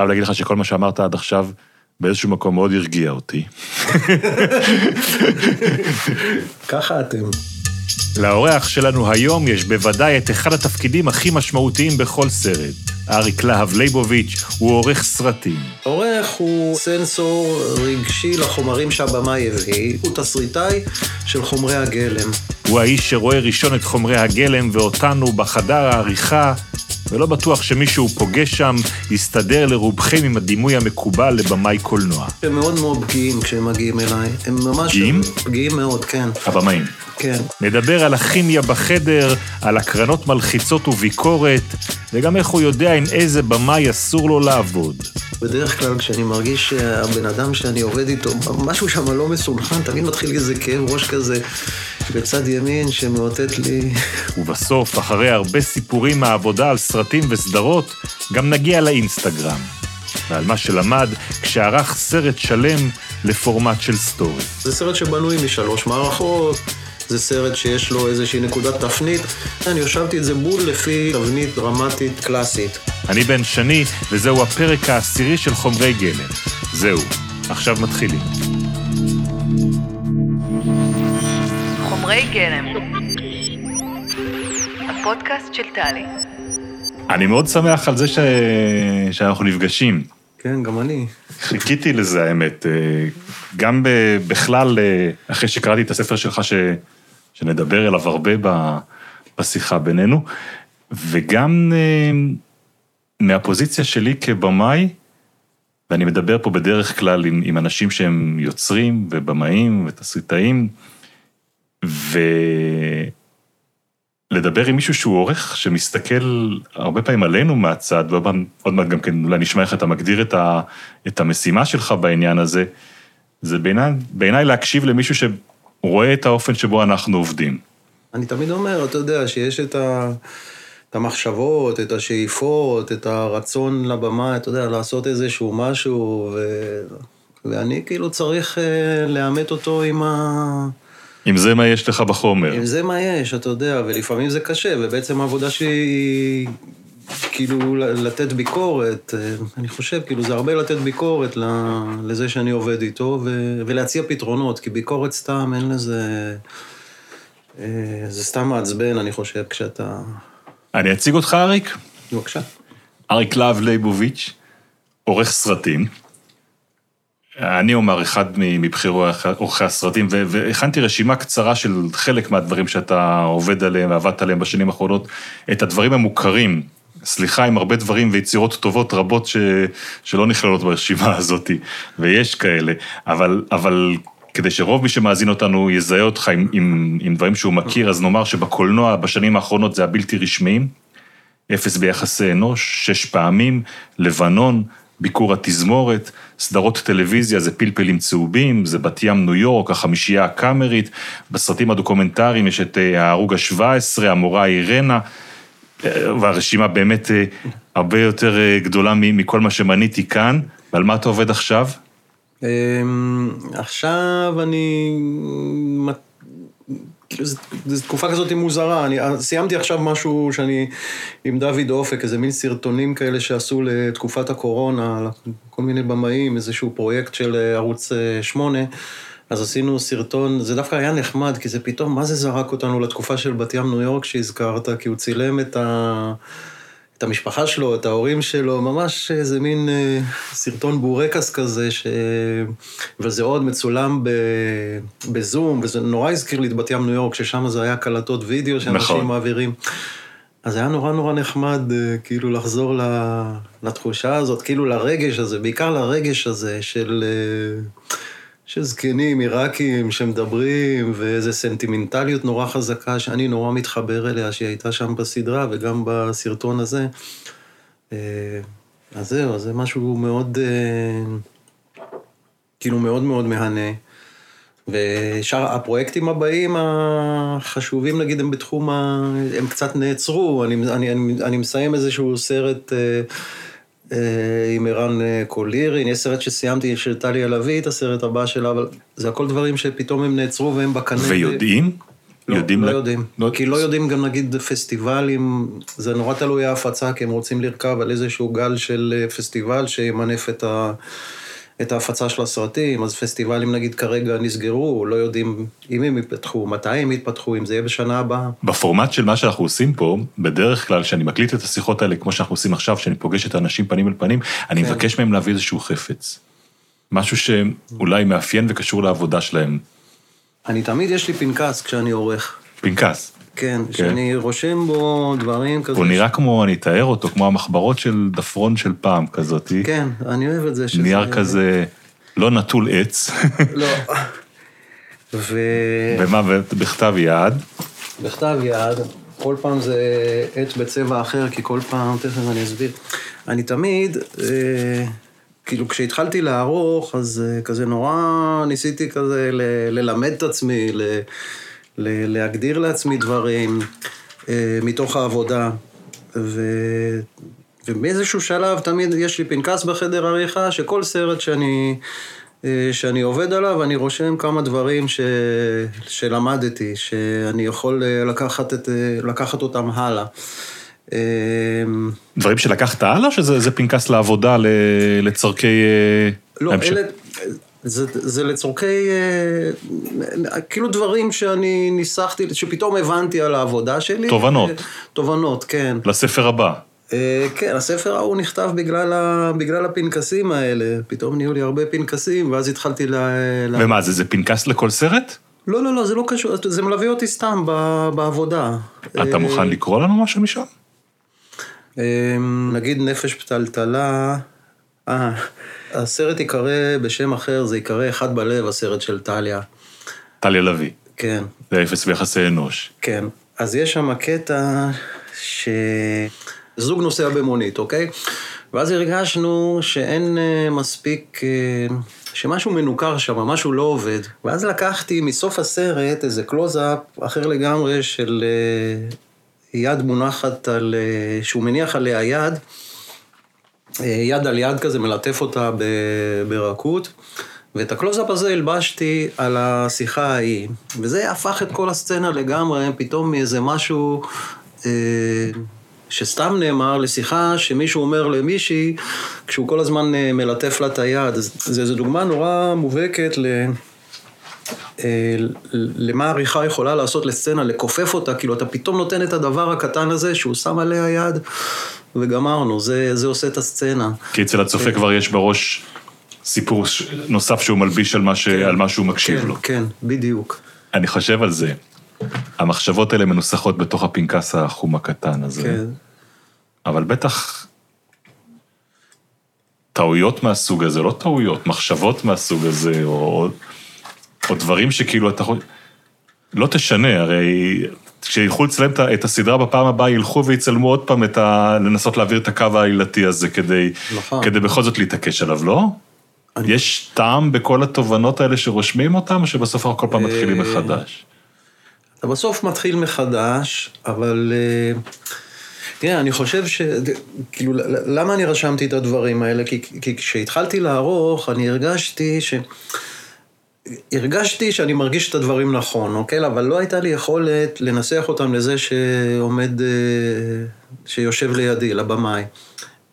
חייב להגיד לך שכל מה שאמרת עד עכשיו, באיזשהו מקום מאוד הרגיע אותי. ככה אתם. לאורח שלנו היום יש בוודאי את אחד התפקידים הכי משמעותיים בכל סרט. אריק להב ליבוביץ' הוא עורך סרטים. עורך הוא סנסור רגשי לחומרים שהבמאי הביא, הוא תסריטאי של חומרי הגלם. הוא האיש שרואה ראשון את חומרי הגלם ואותנו בחדר העריכה, ולא בטוח שמישהו פוגש שם יסתדר לרובכם עם הדימוי המקובל לבמאי קולנוע. הם מאוד מאוד פגיעים כשהם מגיעים אליי. הם ממש... פגיעים? פגיעים מאוד, כן. הבמאים. כן. נדבר על הכימיה בחדר, על הקרנות מלחיצות וביקורת, וגם איך הוא יודע עם איזה במאי אסור לו לעבוד. בדרך כלל כשאני מרגיש שהבן אדם שאני עובד איתו, משהו שם לא מסונכן, תמיד מתחיל איזה כאב ראש כזה בצד ימין שמאותת לי... ובסוף, אחרי הרבה סיפורים מהעבודה על סרטים וסדרות, גם נגיע לאינסטגרם. ועל מה שלמד כשערך סרט שלם לפורמט של סטורי. זה סרט שבנוי משלוש מערכות, זה סרט שיש לו איזושהי נקודת תפנית. אני הושבתי את זה בול לפי תבנית דרמטית קלאסית. אני בן שני, וזהו הפרק העשירי של חומרי גלם. זהו, עכשיו מתחילים. חומרי גלם. הפודקאסט של טלי. אני מאוד שמח על זה ש... שאנחנו נפגשים. כן, גם אני. חיכיתי לזה, האמת. אה, גם. בכלל, אה, אחרי שקראתי את הספר שלך, ש... שנדבר אליו הרבה. בשיחה בינינו, וגם אה, מהפוזיציה שלי כבמאי, ואני מדבר פה בדרך כלל עם, עם אנשים שהם יוצרים ובמאים ותסריטאים, ולדבר עם מישהו שהוא עורך, שמסתכל הרבה פעמים עלינו מהצד, ועוד מעט גם כן אולי נשמע איך אתה מגדיר את, ה, את המשימה שלך בעניין הזה, זה בעיניי בעיני להקשיב למישהו שרואה את האופן שבו אנחנו עובדים. אני תמיד אומר, אתה יודע, שיש את, ה... את המחשבות, את השאיפות, את הרצון לבמה, אתה יודע, לעשות איזשהו משהו, ו... ואני כאילו צריך uh, לאמת אותו עם ה... אם זה מה יש לך בחומר. אם זה מה יש, אתה יודע, ולפעמים זה קשה, ובעצם העבודה שלי היא כאילו לתת ביקורת, אה, אני חושב, כאילו זה הרבה לתת ביקורת לזה שאני עובד איתו, ו... ולהציע פתרונות, כי ביקורת סתם, אין לזה... אה, זה סתם מעצבן, אני חושב, כשאתה... אני אציג אותך, אריק. בבקשה. אריק להב ליבוביץ', עורך סרטים. אני אומר, אחד מבכירו עורכי הסרטים, והכנתי רשימה קצרה של חלק מהדברים שאתה עובד עליהם ועבדת עליהם בשנים האחרונות, את הדברים המוכרים. סליחה, עם הרבה דברים ויצירות טובות רבות ש... שלא נכללות ברשימה הזאת, ויש כאלה, אבל, אבל כדי שרוב מי שמאזין אותנו יזהה אותך עם, עם, עם דברים שהוא מכיר, אז נאמר שבקולנוע בשנים האחרונות זה הבלתי רשמיים, אפס ביחסי אנוש, שש פעמים, לבנון, ביקור התזמורת, סדרות טלוויזיה זה פלפלים צהובים, זה בת ים ניו יורק, החמישייה הקאמרית, בסרטים הדוקומנטריים יש את אה, ההרוג ה-17, המורה אירנה, והרשימה באמת אה, הרבה יותר גדולה מכל מה שמניתי כאן. ועל מה אתה עובד עכשיו? אמ, עכשיו אני... כאילו, זו תקופה כזאת מוזרה, אני סיימתי עכשיו משהו שאני עם דוד אופק, איזה מין סרטונים כאלה שעשו לתקופת הקורונה, כל מיני במאים, איזשהו פרויקט של ערוץ 8, אז עשינו סרטון, זה דווקא היה נחמד, כי זה פתאום, מה זה זרק אותנו לתקופה של בת ים ניו יורק שהזכרת, כי הוא צילם את ה... את המשפחה שלו, את ההורים שלו, ממש איזה מין אה, סרטון בורקס כזה, ש... וזה עוד מצולם ב... בזום, וזה נורא הזכיר לי את בת ים ניו יורק, ששם זה היה קלטות וידאו שאנשים נכון. מעבירים. אז היה נורא נורא נחמד, אה, כאילו, לחזור לתחושה הזאת, כאילו לרגש הזה, בעיקר לרגש הזה של... אה, של זקנים עיראקים שמדברים, ואיזו סנטימנטליות נורא חזקה שאני נורא מתחבר אליה, שהיא הייתה שם בסדרה וגם בסרטון הזה. אה, אז זהו, זה משהו מאוד, אה, כאילו מאוד מאוד מהנה. ושאר הפרויקטים הבאים החשובים, נגיד, הם בתחום ה... הם קצת נעצרו. אני, אני, אני, אני מסיים איזשהו סרט... אה, עם ערן אה, קולירין, יש סרט שסיימתי של טליה לביא, את הסרט הבא שלה, אבל זה הכל דברים שפתאום הם נעצרו והם בקנה. ויודעים? לא, יודעים... לא לה- יודעים. לא- כי לא יודעים גם נגיד פסטיבלים, זה נורא תלוי ההפצה, כי הם רוצים לרכב על איזשהו גל של אה, פסטיבל שימנף את, ה, את ההפצה של הסרטים, אז פסטיבלים נגיד כרגע נסגרו, לא יודעים אם הם יפתחו, מתי הם יתפתחו, אם זה יהיה בשנה הבאה. בפורמט של מה שאנחנו עושים פה, בדרך כלל, כשאני מקליט את השיחות האלה, כמו שאנחנו עושים עכשיו, שאני פוגש את האנשים פנים אל פנים, אני כן. מבקש מהם להביא איזשהו חפץ. משהו שאולי מאפיין וקשור לעבודה שלהם. אני תמיד, יש לי פנקס כשאני עורך. פנקס. כן, שאני רושם בו דברים כזה. הוא נראה כמו, אני אתאר אותו, כמו המחברות של דפרון של פעם כזאתי. כן, אני אוהב את זה. שזה- נייר כזה, לא נטול עץ, לא. ו... ומה, בכתב יד. בכתב יד, כל פעם זה עץ בצבע אחר, כי כל פעם, תכף אני אסביר. אני תמיד, אה, כאילו כשהתחלתי לערוך, אז אה, כזה נורא ניסיתי כזה ל- ללמד את עצמי, ל- להגדיר לעצמי דברים אה, מתוך העבודה. ו... ובאיזשהו שלב תמיד יש לי פנקס בחדר עריכה, שכל סרט שאני, אה, שאני עובד עליו, אני רושם כמה דברים ש... שלמדתי, שאני יכול אה, לקחת, את... לקחת אותם הלאה. אה, דברים שלקחת הלאה, שזה זה פנקס לעבודה לצורכי... לא, המשך? אלה... זה, זה לצורכי, אה, כאילו דברים שאני ניסחתי, שפתאום הבנתי על העבודה שלי. תובנות. אה, תובנות, כן. לספר הבא. אה, כן, הספר ההוא נכתב בגלל, ה... בגלל הפנקסים האלה. פתאום נהיו לי הרבה פנקסים, ואז התחלתי ל... ל... ומה, זה, זה פנקס לכל סרט? לא, לא, לא, זה לא קשור, זה מלווה אותי סתם ב... בעבודה. אתה אה, מוכן לקרוא לנו משהו משם? אה, נגיד נפש פתלתלה, אה, הסרט ייקרא בשם אחר, זה ייקרא אחד בלב, הסרט של טליה. טליה לביא. כן, זה אפס ביחסי אנוש. כן. אז יש שם קטע שזוג נוסע במונית, אוקיי? ואז הרגשנו שאין אה, מספיק, אה, שמשהו מנוכר שם, משהו לא עובד. ואז לקחתי מסוף הסרט איזה קלוזאפ אחר לגמרי של אה, יד מונחת על, שהוא מניח עליה יד, יד על יד כזה, מלטף אותה ברכות. ואת הקלוזאפ הזה הלבשתי על השיחה ההיא, וזה הפך את כל הסצנה לגמרי, פתאום מאיזה משהו אה, שסתם נאמר לשיחה שמישהו אומר למישהי, כשהוא כל הזמן אה, מלטף לה את היד. זו דוגמה נורא מובהקת ל... אה, למה העריכה יכולה לעשות לסצנה, לכופף אותה, כאילו אתה פתאום נותן את הדבר הקטן הזה שהוא שם עליה יד, וגמרנו, זה, זה עושה את הסצנה. כי אצל הצופה כבר יש בראש סיפור נוסף שהוא מלביש על מה, ש... על מה שהוא מקשיב כן, לו. כן, בדיוק. אני חושב על זה. המחשבות האלה מנוסחות בתוך הפנקס החום הקטן הזה. כן. אבל בטח טעויות מהסוג הזה, לא טעויות, מחשבות מהסוג הזה, או, או דברים שכאילו אתה יכול... לא תשנה, הרי כשילכו לצלם את הסדרה בפעם הבאה, ילכו ויצלמו עוד פעם את ה... לנסות להעביר את הקו העלילתי הזה כדי, נכון. כדי בכל זאת להתעקש עליו, לא? אני- יש טעם בכל התובנות האלה שרושמים אותם, או שבסוף אנחנו כל פעם מתחילים אה, מחדש? אתה בסוף מתחיל מחדש, אבל... אה, תראה, אני חושב ש... כאילו, למה אני רשמתי את הדברים האלה? כי, כי כשהתחלתי לערוך, אני הרגשתי ש... הרגשתי שאני מרגיש את הדברים נכון, אוקיי? אבל לא הייתה לי יכולת לנסח אותם לזה שעומד, אה, שיושב לידי, לבמאי.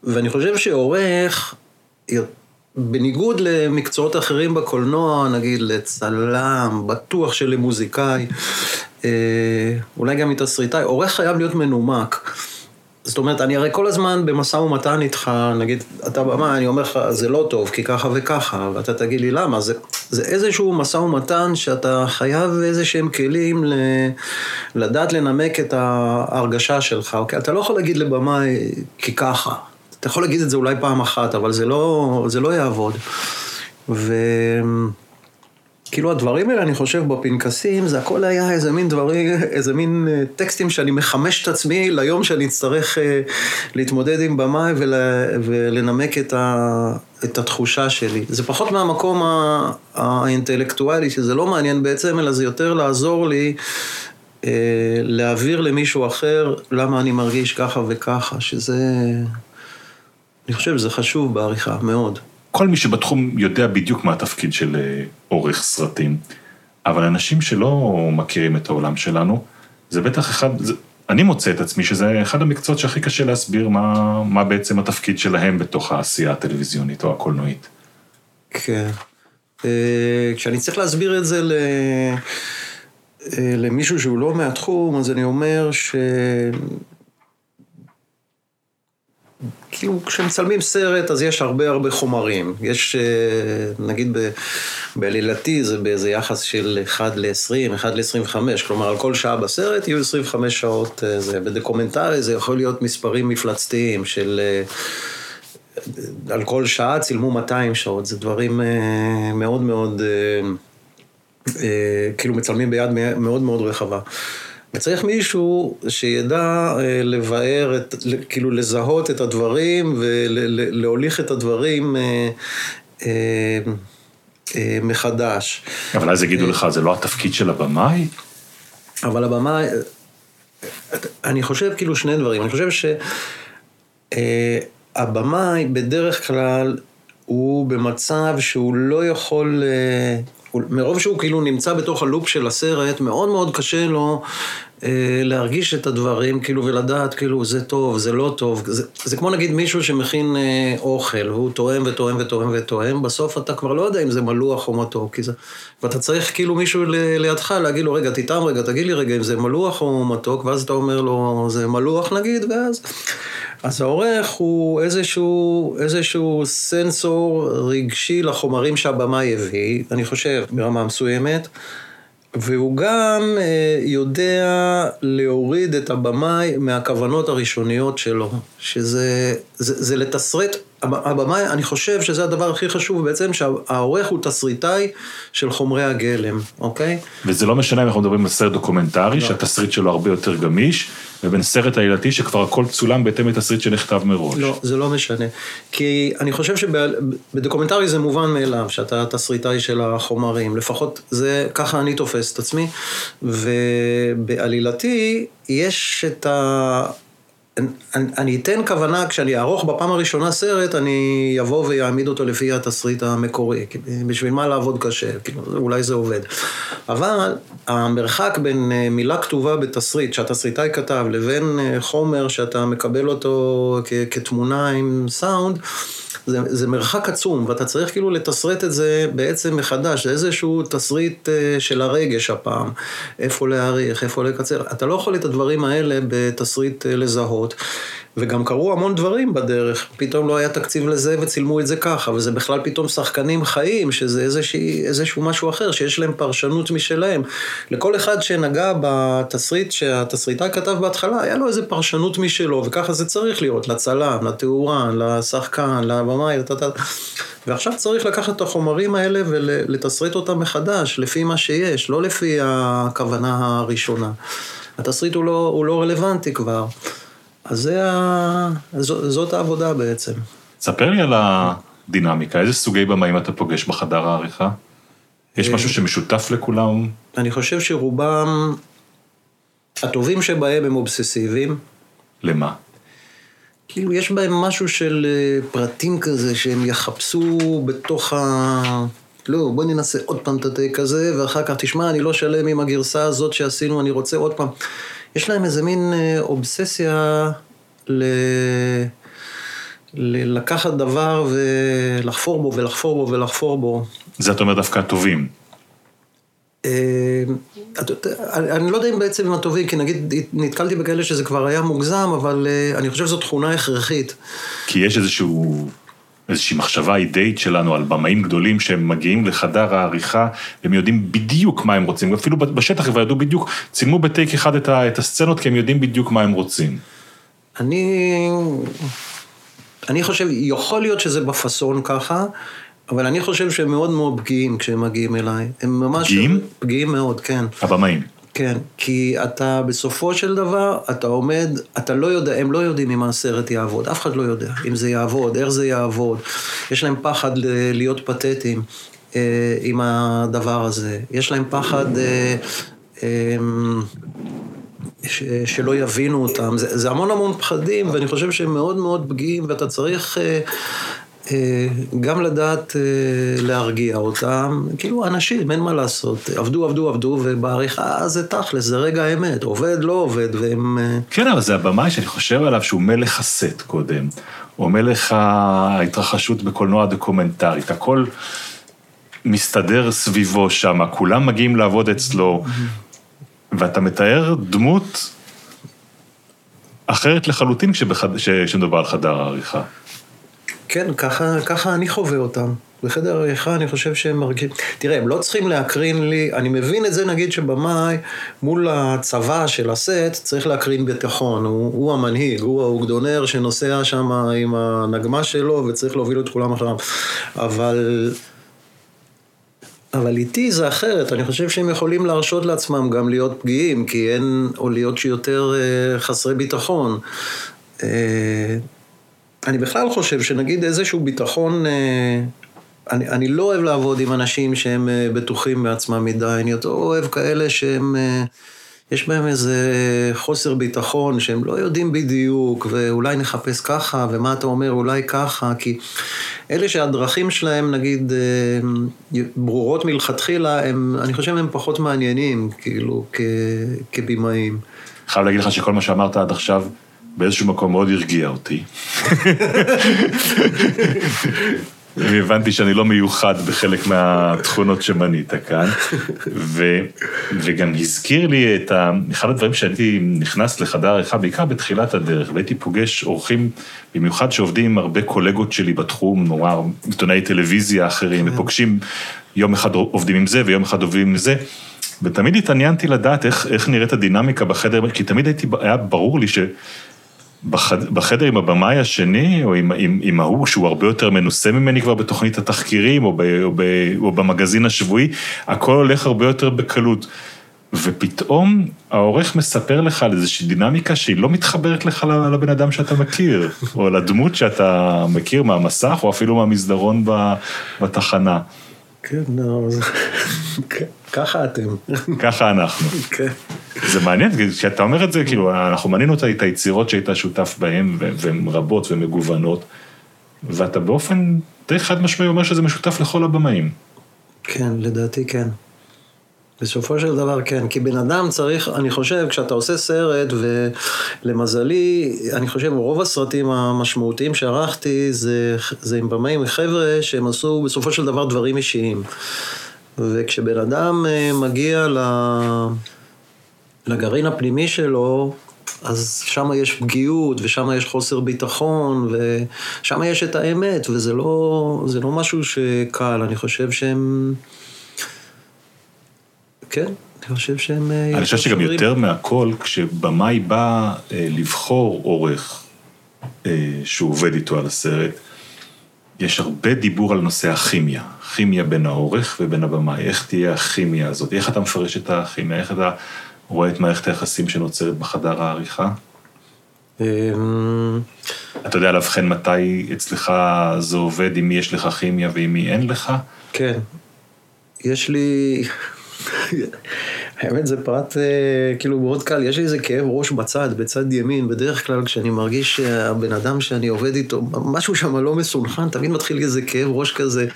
ואני חושב שעורך, בניגוד למקצועות אחרים בקולנוע, נגיד לצלם, בטוח שלמוזיקאי, אה, אולי גם מתסריטאי, עורך חייב להיות מנומק. זאת אומרת, אני הרי כל הזמן במשא ומתן איתך, נגיד, אתה במה, אני אומר לך, זה לא טוב, כי ככה וככה, ואתה תגיד לי למה. זה, זה איזשהו משא ומתן שאתה חייב איזה שהם כלים ל, לדעת לנמק את ההרגשה שלך, אוקיי? אתה לא יכול להגיד לבמאי, כי ככה. אתה יכול להגיד את זה אולי פעם אחת, אבל זה לא, זה לא יעבוד. ו... כאילו הדברים האלה, אני חושב, בפנקסים, זה הכל היה איזה מין דברים, איזה מין אה, טקסטים שאני מחמש את עצמי ליום שאני אצטרך אה, להתמודד עם במאי ול, ולנמק את, ה, את התחושה שלי. זה פחות מהמקום ה, האינטלקטואלי, שזה לא מעניין בעצם, אלא זה יותר לעזור לי אה, להעביר למישהו אחר למה אני מרגיש ככה וככה, שזה... אני חושב שזה חשוב בעריכה, מאוד. כל מי שבתחום יודע בדיוק מה התפקיד של אה, עורך סרטים. אבל אנשים שלא מכירים את העולם שלנו, זה בטח אחד, זה, אני מוצא את עצמי שזה אחד המקצועות שהכי קשה להסביר מה, מה בעצם התפקיד שלהם בתוך העשייה הטלוויזיונית או הקולנועית. כן. אה, כשאני צריך להסביר את זה ל... אה, למישהו שהוא לא מהתחום, אז אני אומר ש... כאילו, כשמצלמים סרט, אז יש הרבה הרבה חומרים. יש, אה, נגיד, בעלילתי זה באיזה יחס של 1 ל-20, 1 ל-25, כלומר, על כל שעה בסרט יהיו 25 שעות. אה, זה. בדוקומנטרי זה יכול להיות מספרים מפלצתיים של... אה, על כל שעה צילמו 200 שעות, זה דברים מאוד מאוד, כאילו מצלמים ביד מאוד מאוד רחבה. וצריך מישהו שידע אה, לבאר, את, כאילו לזהות את הדברים ולהוליך את הדברים אה, אה, מחדש. אבל אז יגידו לך, זה לא התפקיד של הבמאי? אבל הבמה, אני חושב כאילו שני דברים. אני חושב שהבמאי בדרך כלל הוא במצב שהוא לא יכול, מרוב שהוא כאילו נמצא בתוך הלופ של הסרט, מאוד מאוד קשה לו להרגיש את הדברים, כאילו, ולדעת, כאילו, זה טוב, זה לא טוב. זה, זה כמו נגיד מישהו שמכין אה, אוכל, והוא טועם וטועם וטועם וטועם, בסוף אתה כבר לא יודע אם זה מלוח או מתוק, כי זה... ואתה צריך כאילו מישהו ל- לידך להגיד לו, רגע, תטעם רגע, תגיד לי רגע אם זה מלוח או מתוק, ואז אתה אומר לו, זה מלוח נגיד, ואז... אז העורך הוא איזשהו, איזשהו סנסור רגשי לחומרים שהבמאי הביא, אני חושב, ברמה מסוימת. והוא גם אה, יודע להוריד את הבמאי מהכוונות הראשוניות שלו, שזה זה, זה לתסרט, הבמאי, אני חושב שזה הדבר הכי חשוב בעצם, שהעורך הוא תסריטאי של חומרי הגלם, אוקיי? וזה לא משנה אם אנחנו מדברים על סרט דוקומנטרי, שהתסריט שלו הרבה יותר גמיש, ובין סרט עלילתי שכבר הכל צולם בהתאם לתסריט שנכתב מראש. לא, זה לא משנה. כי אני חושב שבדוקומנטרי זה מובן מאליו, שאתה תסריטאי של החומרים. לפחות זה, ככה אני תופס את עצמי. ובעלילתי יש את ה... אני, אני אתן כוונה, כשאני אערוך בפעם הראשונה סרט, אני אבוא ואעמיד אותו לפי התסריט המקורי. בשביל מה לעבוד קשה? כאילו, אולי זה עובד. אבל המרחק בין אה, מילה כתובה בתסריט, שהתסריטאי כתב, לבין אה, חומר שאתה מקבל אותו כ- כתמונה עם סאונד, זה, זה מרחק עצום, ואתה צריך כאילו לתסרט את זה בעצם מחדש, זה איזשהו תסריט אה, של הרגש הפעם, איפה להעריך, איפה לקצר. אתה לא יכול את הדברים האלה בתסריט אה, לזהות. וגם קרו המון דברים בדרך, פתאום לא היה תקציב לזה וצילמו את זה ככה, וזה בכלל פתאום שחקנים חיים, שזה איזושהי, איזשהו משהו אחר, שיש להם פרשנות משלהם. לכל אחד שנגע בתסריט שהתסריטאי כתב בהתחלה, היה לו איזה פרשנות משלו, וככה זה צריך להיות, לצלם, לתאורן, לשחקן, לבמאי. ועכשיו צריך לקחת את החומרים האלה ולתסריט אותם מחדש, לפי מה שיש, לא לפי הכוונה הראשונה. התסריט הוא לא, הוא לא רלוונטי כבר. אז זה ה... ז... זאת העבודה בעצם. ספר לי על הדינמיקה, איזה סוגי במאים אתה פוגש בחדר העריכה? יש משהו שמשותף לכולם? אני חושב שרובם, הטובים שבהם הם אובססיביים. למה? כאילו, יש בהם משהו של אה, פרטים כזה, שהם יחפשו בתוך ה... לא, בוא ננסה עוד פעם את הטייק הזה, ואחר כך, תשמע, אני לא שלם עם הגרסה הזאת שעשינו, אני רוצה עוד פעם. יש להם איזה מין אה, אובססיה ל... ל... לקחת דבר ולחפור בו ולחפור בו ולחפור בו. זה אתה אומר דווקא הטובים. אה, אני אני לא יודע אם בעצם הם הטובים, כי נגיד נתקלתי בכאלה שזה כבר היה מוגזם, אבל אה, אני חושב שזו תכונה הכרחית. כי יש איזשהו, איזושהי מחשבה אידאית שלנו על במאים גדולים שהם מגיעים לחדר העריכה, והם יודעים בדיוק מה הם רוצים, אפילו בשטח כבר ידעו בדיוק, צילמו בטייק אחד את, ה, את הסצנות, כי הם יודעים בדיוק מה הם רוצים. אני... אני חושב, יכול להיות שזה בפאסון ככה, אבל אני חושב שהם מאוד מאוד פגיעים כשהם מגיעים אליי. הם ממש... פגיעים? פגיעים מאוד, כן. הבמאים. כן, כי אתה בסופו של דבר, אתה עומד, אתה לא יודע, הם לא יודעים אם הסרט יעבוד, אף אחד לא יודע אם זה יעבוד, איך זה יעבוד. יש להם פחד להיות פתטיים אה, עם הדבר הזה. יש להם פחד אה, אה, ש, שלא יבינו אותם. זה, זה המון המון פחדים, ואני חושב שהם מאוד מאוד פגיעים, ואתה צריך... אה, גם לדעת אה, להרגיע אותם, כאילו אנשים, אין מה לעשות, עבדו, עבדו, עבדו, ובעריכה זה תכלס, זה רגע האמת, עובד, לא עובד, והם... אה, כן, אבל זה הבמאי שאני חושב עליו שהוא מלך הסט קודם, או מלך ההתרחשות בקולנוע דוקומנטרית, הכל מסתדר סביבו שם, כולם מגיעים לעבוד אצלו, ואתה מתאר דמות אחרת לחלוטין כשמדובר על חדר העריכה. כן, ככה, ככה אני חווה אותם. בחדר העריכה אני חושב שהם מרגישים... תראה, הם לא צריכים להקרין לי, אני מבין את זה נגיד שבמאי, מול הצבא של הסט, צריך להקרין ביטחון. הוא, הוא המנהיג, הוא האוגדונר שנוסע שם עם הנגמ"ש שלו וצריך להוביל את כולם אחריו. אבל... אבל איתי זה אחרת, אני חושב שהם יכולים להרשות לעצמם גם להיות פגיעים, כי אין, או להיות שיותר אה, חסרי ביטחון. אה, אני בכלל חושב שנגיד איזשהו ביטחון, אה, אני, אני לא אוהב לעבוד עם אנשים שהם אה, בטוחים בעצמם מדי, אני יותר אוהב כאלה שהם, אה, יש בהם איזה חוסר ביטחון, שהם לא יודעים בדיוק, ואולי נחפש ככה, ומה אתה אומר, אולי ככה, כי אלה שהדרכים שלהם, נגיד, ברורות מלכתחילה, הם, אני חושב הם פחות מעניינים, כאילו, כ, כבימאים. חייב להגיד לך שכל מה שאמרת עד עכשיו, באיזשהו מקום מאוד הרגיע אותי. והבנתי שאני לא מיוחד בחלק מהתכונות שמנית כאן, ו, וגם הזכיר לי את ה... אחד הדברים שהייתי נכנס לחדר עריכה, בעיקר בתחילת הדרך, והייתי פוגש אורחים, במיוחד שעובדים עם הרבה קולגות שלי בתחום, נאמר, עיתונאי טלוויזיה אחרים, ופוגשים, יום אחד עובדים עם זה ויום אחד עובדים עם זה. ותמיד התעניינתי לדעת איך, איך נראית הדינמיקה בחדר, כי תמיד הייתי, היה ברור לי שבחדר עם הבמאי השני, או עם, עם, עם ההוא, שהוא הרבה יותר מנוסה ממני כבר בתוכנית התחקירים, או, ב, או, ב, או במגזין השבועי, הכל הולך הרבה יותר בקלות. ופתאום העורך מספר לך על איזושהי דינמיקה שהיא לא מתחברת לך לבן אדם שאתה מכיר, או לדמות שאתה מכיר מהמסך, או אפילו מהמסדרון בתחנה. כן, לא, זה... ככה אתם. ככה אנחנו. כן. זה מעניין, כשאתה אומר את זה, כאילו, אנחנו מנינו את היצירות שהיית שותף בהן, והן רבות ומגוונות, ואתה באופן די חד משמעי אומר שזה משותף לכל הבמאים. כן, לדעתי כן. בסופו של דבר כן, כי בן אדם צריך, אני חושב, כשאתה עושה סרט, ולמזלי, אני חושב, רוב הסרטים המשמעותיים שערכתי, זה, זה עם במאים חבר'ה שהם עשו בסופו של דבר דברים אישיים. וכשבן אדם מגיע לגרעין הפנימי שלו, אז שם יש פגיעות, ושם יש חוסר ביטחון, ושם יש את האמת, וזה לא, לא משהו שקל, אני חושב שהם... כן, אני חושב שהם... אני חושב שגם יותר מהכל, כשבמאי בא לבחור עורך שהוא עובד איתו על הסרט, יש הרבה דיבור על נושא הכימיה, כימיה בין העורך ובין הבמאי, איך תהיה הכימיה הזאת, איך אתה מפרש את הכימיה, איך אתה רואה את מערכת היחסים שנוצרת בחדר העריכה? אתה יודע לאבחן מתי אצלך זה עובד, עם מי יש לך כימיה ועם מי אין לך? כן. יש לי... האמת זה פרט כאילו מאוד קל, יש לי איזה כאב ראש בצד, בצד ימין, בדרך כלל כשאני מרגיש שהבן אדם שאני עובד איתו, משהו שם לא מסונכן, תמיד מתחיל איזה כאב ראש כזה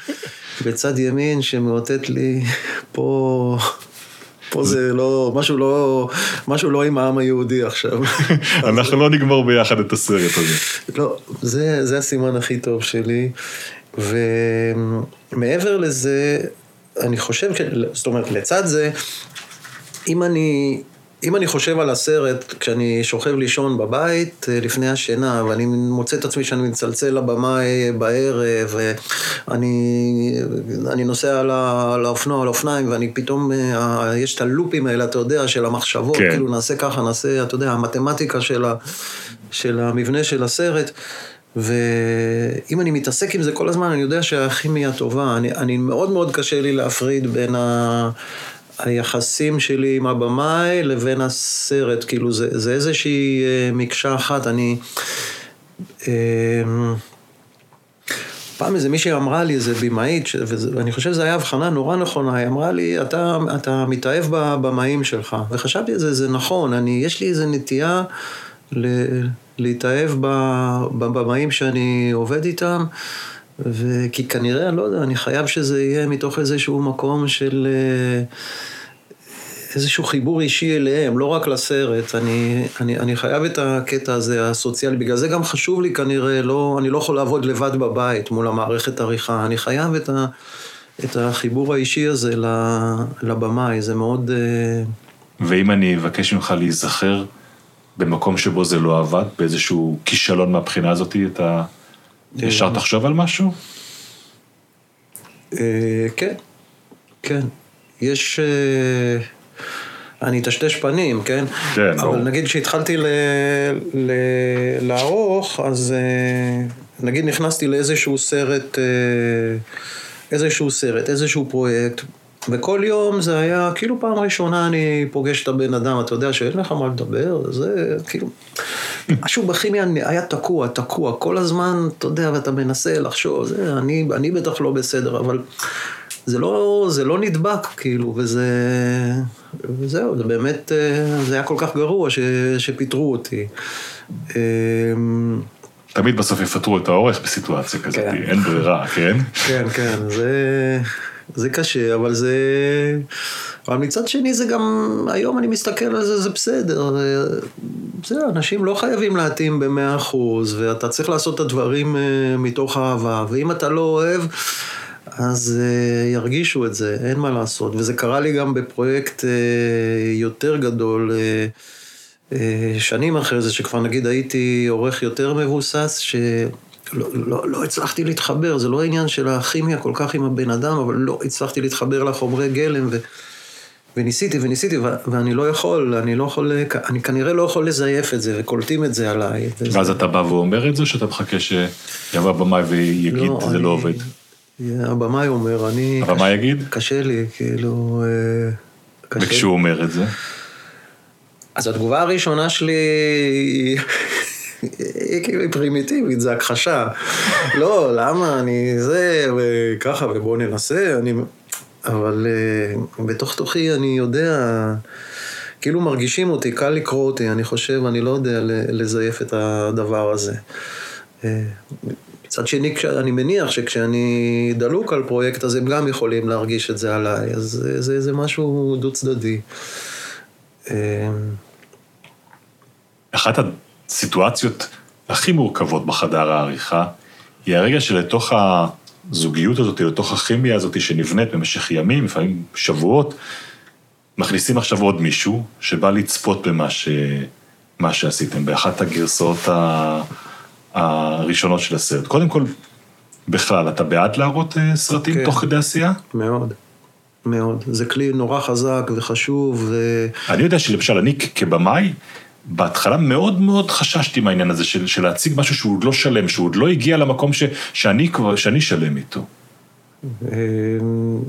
בצד ימין שמאותת לי, פה... פה זה לא, משהו לא, משהו לא עם העם היהודי עכשיו. אנחנו לא נגמור ביחד את הסרט הזה. לא, זה, זה הסימן הכי טוב שלי, ומעבר לזה, אני חושב, זאת אומרת, לצד זה, אם אני, אם אני חושב על הסרט, כשאני שוכב לישון בבית לפני השינה, ואני מוצא את עצמי שאני מצלצל לבמאי בערב, ואני אני נוסע על האופנוע, על האופניים, ואני פתאום, יש את הלופים האלה, אתה יודע, של המחשבות, כן. כאילו נעשה ככה, נעשה, אתה יודע, המתמטיקה של, ה, של המבנה של הסרט. ואם אני מתעסק עם זה כל הזמן, אני יודע שהכימיה טובה. אני, אני מאוד מאוד קשה לי להפריד בין ה... היחסים שלי עם הבמאי לבין הסרט, כאילו זה, זה איזושהי מקשה אחת, אני... פעם איזה מישהי אמרה לי, איזה במאית, ואני חושב שזו הייתה הבחנה נורא נכונה, היא אמרה לי, אתה, אתה מתאהב בבמאים שלך, וחשבתי על זה, זה נכון, אני, יש לי איזו נטייה ל, להתאהב בבמאים שאני עובד איתם, וכי כנראה, אני לא יודע, אני חייב שזה יהיה מתוך איזשהו מקום של אה, איזשהו חיבור אישי אליהם, לא רק לסרט. אני, אני, אני חייב את הקטע הזה, הסוציאלי. בגלל זה גם חשוב לי כנראה, לא, אני לא יכול לעבוד לבד בבית מול המערכת עריכה. אני חייב את, ה, את החיבור האישי הזה לבמאי, זה מאוד... אה, ואם אני אבקש ממך להיזכר במקום שבו זה לא עבד, באיזשהו כישלון מהבחינה הזאת, אתה ישר אה. תחשוב על משהו? אה, כן, כן. יש... אה, אני אטשטש פנים, כן? כן, אבל ברור. נגיד כשהתחלתי ל... ל... לערוך, אז נגיד נכנסתי לאיזשהו סרט, איזשהו סרט, איזשהו פרויקט, וכל יום זה היה, כאילו פעם ראשונה אני פוגש את הבן אדם, אתה יודע שאין לך מה לדבר, זה כאילו, משהו בכימיה היה תקוע, תקוע, כל הזמן, אתה יודע, ואתה מנסה לחשוב, זה, אני, אני בטח לא בסדר, אבל זה לא, זה לא נדבק, כאילו, וזה, וזהו, זה באמת, אה, זה היה כל כך גרוע ש, שפיטרו אותי. אמ, תמיד בסוף יפטרו את העורך בסיטואציה כזאת, כן. אין ברירה, כן? כן, כן, זה, זה קשה, אבל זה... אבל מצד שני זה גם, היום אני מסתכל על זה, זה בסדר. בסדר, אנשים לא חייבים להתאים במאה אחוז, ואתה צריך לעשות את הדברים אה, מתוך אהבה, ואם אתה לא אוהב, אז אה, ירגישו את זה, אין מה לעשות. וזה קרה לי גם בפרויקט אה, יותר גדול. אה, אה, שנים אחרי זה, שכבר נגיד הייתי עורך יותר מבוסס, שלא לא, לא הצלחתי להתחבר, זה לא העניין של הכימיה כל כך עם הבן אדם, אבל לא הצלחתי להתחבר לחומרי גלם, ו, וניסיתי וניסיתי, ו, ואני לא יכול, אני לא יכול, אני כנראה לא יכול לזייף את זה, וקולטים את זה עליי. וזה- ואז אתה בא ואומר את זה, שאתה מחכה שיבוא הבמאי ויגיד, זה אני- לא עובד? הבמאי אומר, אני... אבל מה יגיד? קשה לי, כאילו... אה, קשה לי. וכשהוא אומר את זה? אז התגובה הראשונה שלי היא... היא כאילו פרימיטיבית, זה הכחשה. לא, למה אני זה, וככה, ובואו ננסה, אני... אבל uh, בתוך תוכי אני יודע, כאילו מרגישים אותי, קל לקרוא אותי, אני חושב, אני לא יודע לזייף את הדבר הזה. אה, מצד שני, כש- אני מניח שכשאני דלוק על פרויקט, אז הם גם יכולים להרגיש את זה עליי, אז זה, זה, זה משהו דו-צדדי. אה, אחת הסיטואציות הכי מורכבות בחדר העריכה, היא הרגע שלתוך הזוגיות הזאת, לתוך הכימיה הזאת שנבנית במשך ימים, לפעמים שבועות, מכניסים עכשיו עוד מישהו שבא לצפות במה ש... מה שעשיתם, באחת הגרסאות ה... הראשונות של הסרט. קודם כל, בכלל, אתה בעד להראות אה, סרטים כן. תוך כדי עשייה? מאוד, מאוד. זה כלי נורא חזק וחשוב, ו... אני יודע שלמשל, אני כבמאי, בהתחלה מאוד מאוד חששתי מהעניין הזה של, של להציג משהו שהוא עוד לא שלם, שהוא עוד לא הגיע למקום ש, שאני כבר, שאני שלם איתו. אמ,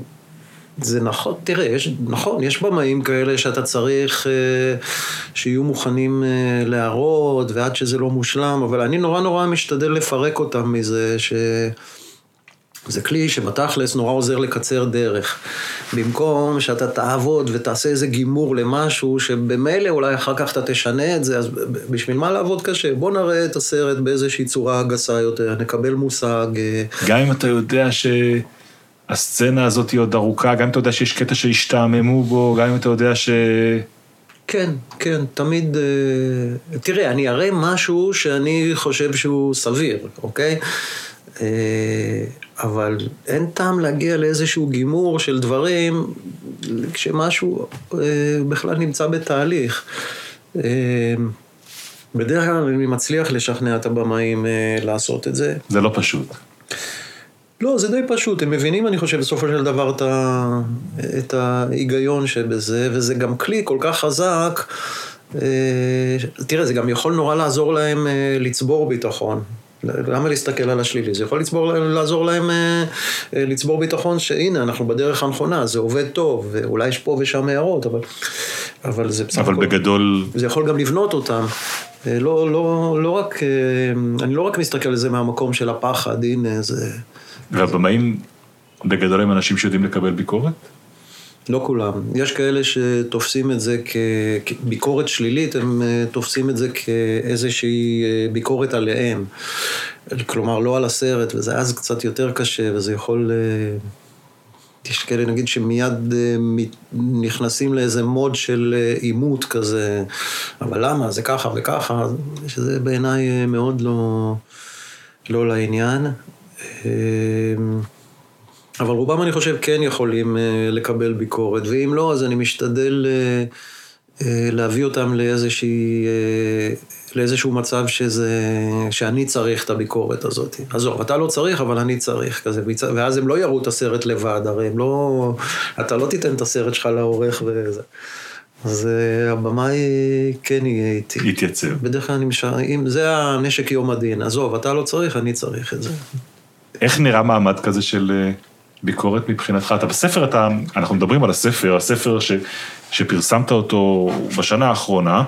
זה נכון, תראה, יש, נכון, יש במאים כאלה שאתה צריך אה, שיהיו מוכנים אה, להראות, ועד שזה לא מושלם, אבל אני נורא נורא משתדל לפרק אותם מזה, ש... זה כלי שבתכלס נורא עוזר לקצר דרך. במקום שאתה תעבוד ותעשה איזה גימור למשהו, שבמילא אולי אחר כך אתה תשנה את זה, אז בשביל מה לעבוד קשה? בוא נראה את הסרט באיזושהי צורה גסה יותר, נקבל מושג. אה, גם אם אתה יודע שהסצנה הזאת היא עוד ארוכה, גם אם אתה יודע שיש קטע שהשתעממו בו, גם אם אתה יודע ש... כן, כן, תמיד... אה, תראה, אני אראה משהו שאני חושב שהוא סביר, אוקיי? אה, אבל אין טעם להגיע לאיזשהו גימור של דברים כשמשהו אה, בכלל נמצא בתהליך. אה, בדרך כלל אני מצליח לשכנע את הבמאים לעשות את זה. זה לא פשוט. לא, זה די פשוט, הם מבינים, אני חושב, בסופו של דבר את, ה... את ההיגיון שבזה, וזה גם כלי כל כך חזק. אה, תראה, זה גם יכול נורא לעזור להם לצבור ביטחון. למה להסתכל על השלילי? זה יכול לצבור, לעזור להם אה, אה, לצבור ביטחון שהנה, אנחנו בדרך הנכונה, זה עובד טוב, ואולי יש פה ושם הערות, אבל, אבל זה בסך אבל הכל... בגדול, זה יכול גם לבנות אותם. אה, לא, לא, לא רק, אני לא רק מסתכל על זה מהמקום של הפחד, הנה, זה... והבמאים בגדול הם אנשים שיודעים לקבל ביקורת? לא כולם. יש כאלה שתופסים את זה כביקורת שלילית, הם אה, תופסים את זה כאיזושהי אה, ביקורת עליהם. כלומר, לא על הסרט, וזה אז קצת יותר קשה, וזה יכול... אה, יש כאלה, נגיד, שמיד נכנסים לאיזה מוד של עימות כזה, אבל למה? זה ככה וככה, שזה בעיניי מאוד לא, לא לעניין. אבל רובם, אני חושב, כן יכולים אה, לקבל ביקורת, ואם לא, אז אני משתדל אה, אה, להביא אותם לאיזושהי, לאיזשהו מצב שזה, שאני צריך את הביקורת הזאת. עזוב, אתה לא צריך, אבל אני צריך כזה, ואז הם לא יראו את הסרט לבד, הרי הם לא... אתה לא תיתן את הסרט שלך לעורך וזה. אז הבמאי כן יהיה איתי. התייצב. בדרך כלל אני משער, אם זה הנשק יום הדין, עזוב, אתה לא צריך, אני צריך את זה. איך נראה מעמד כזה של ביקורת מבחינתך? אתה בספר, אתה, אנחנו מדברים על הספר, הספר ש, שפרסמת אותו בשנה האחרונה,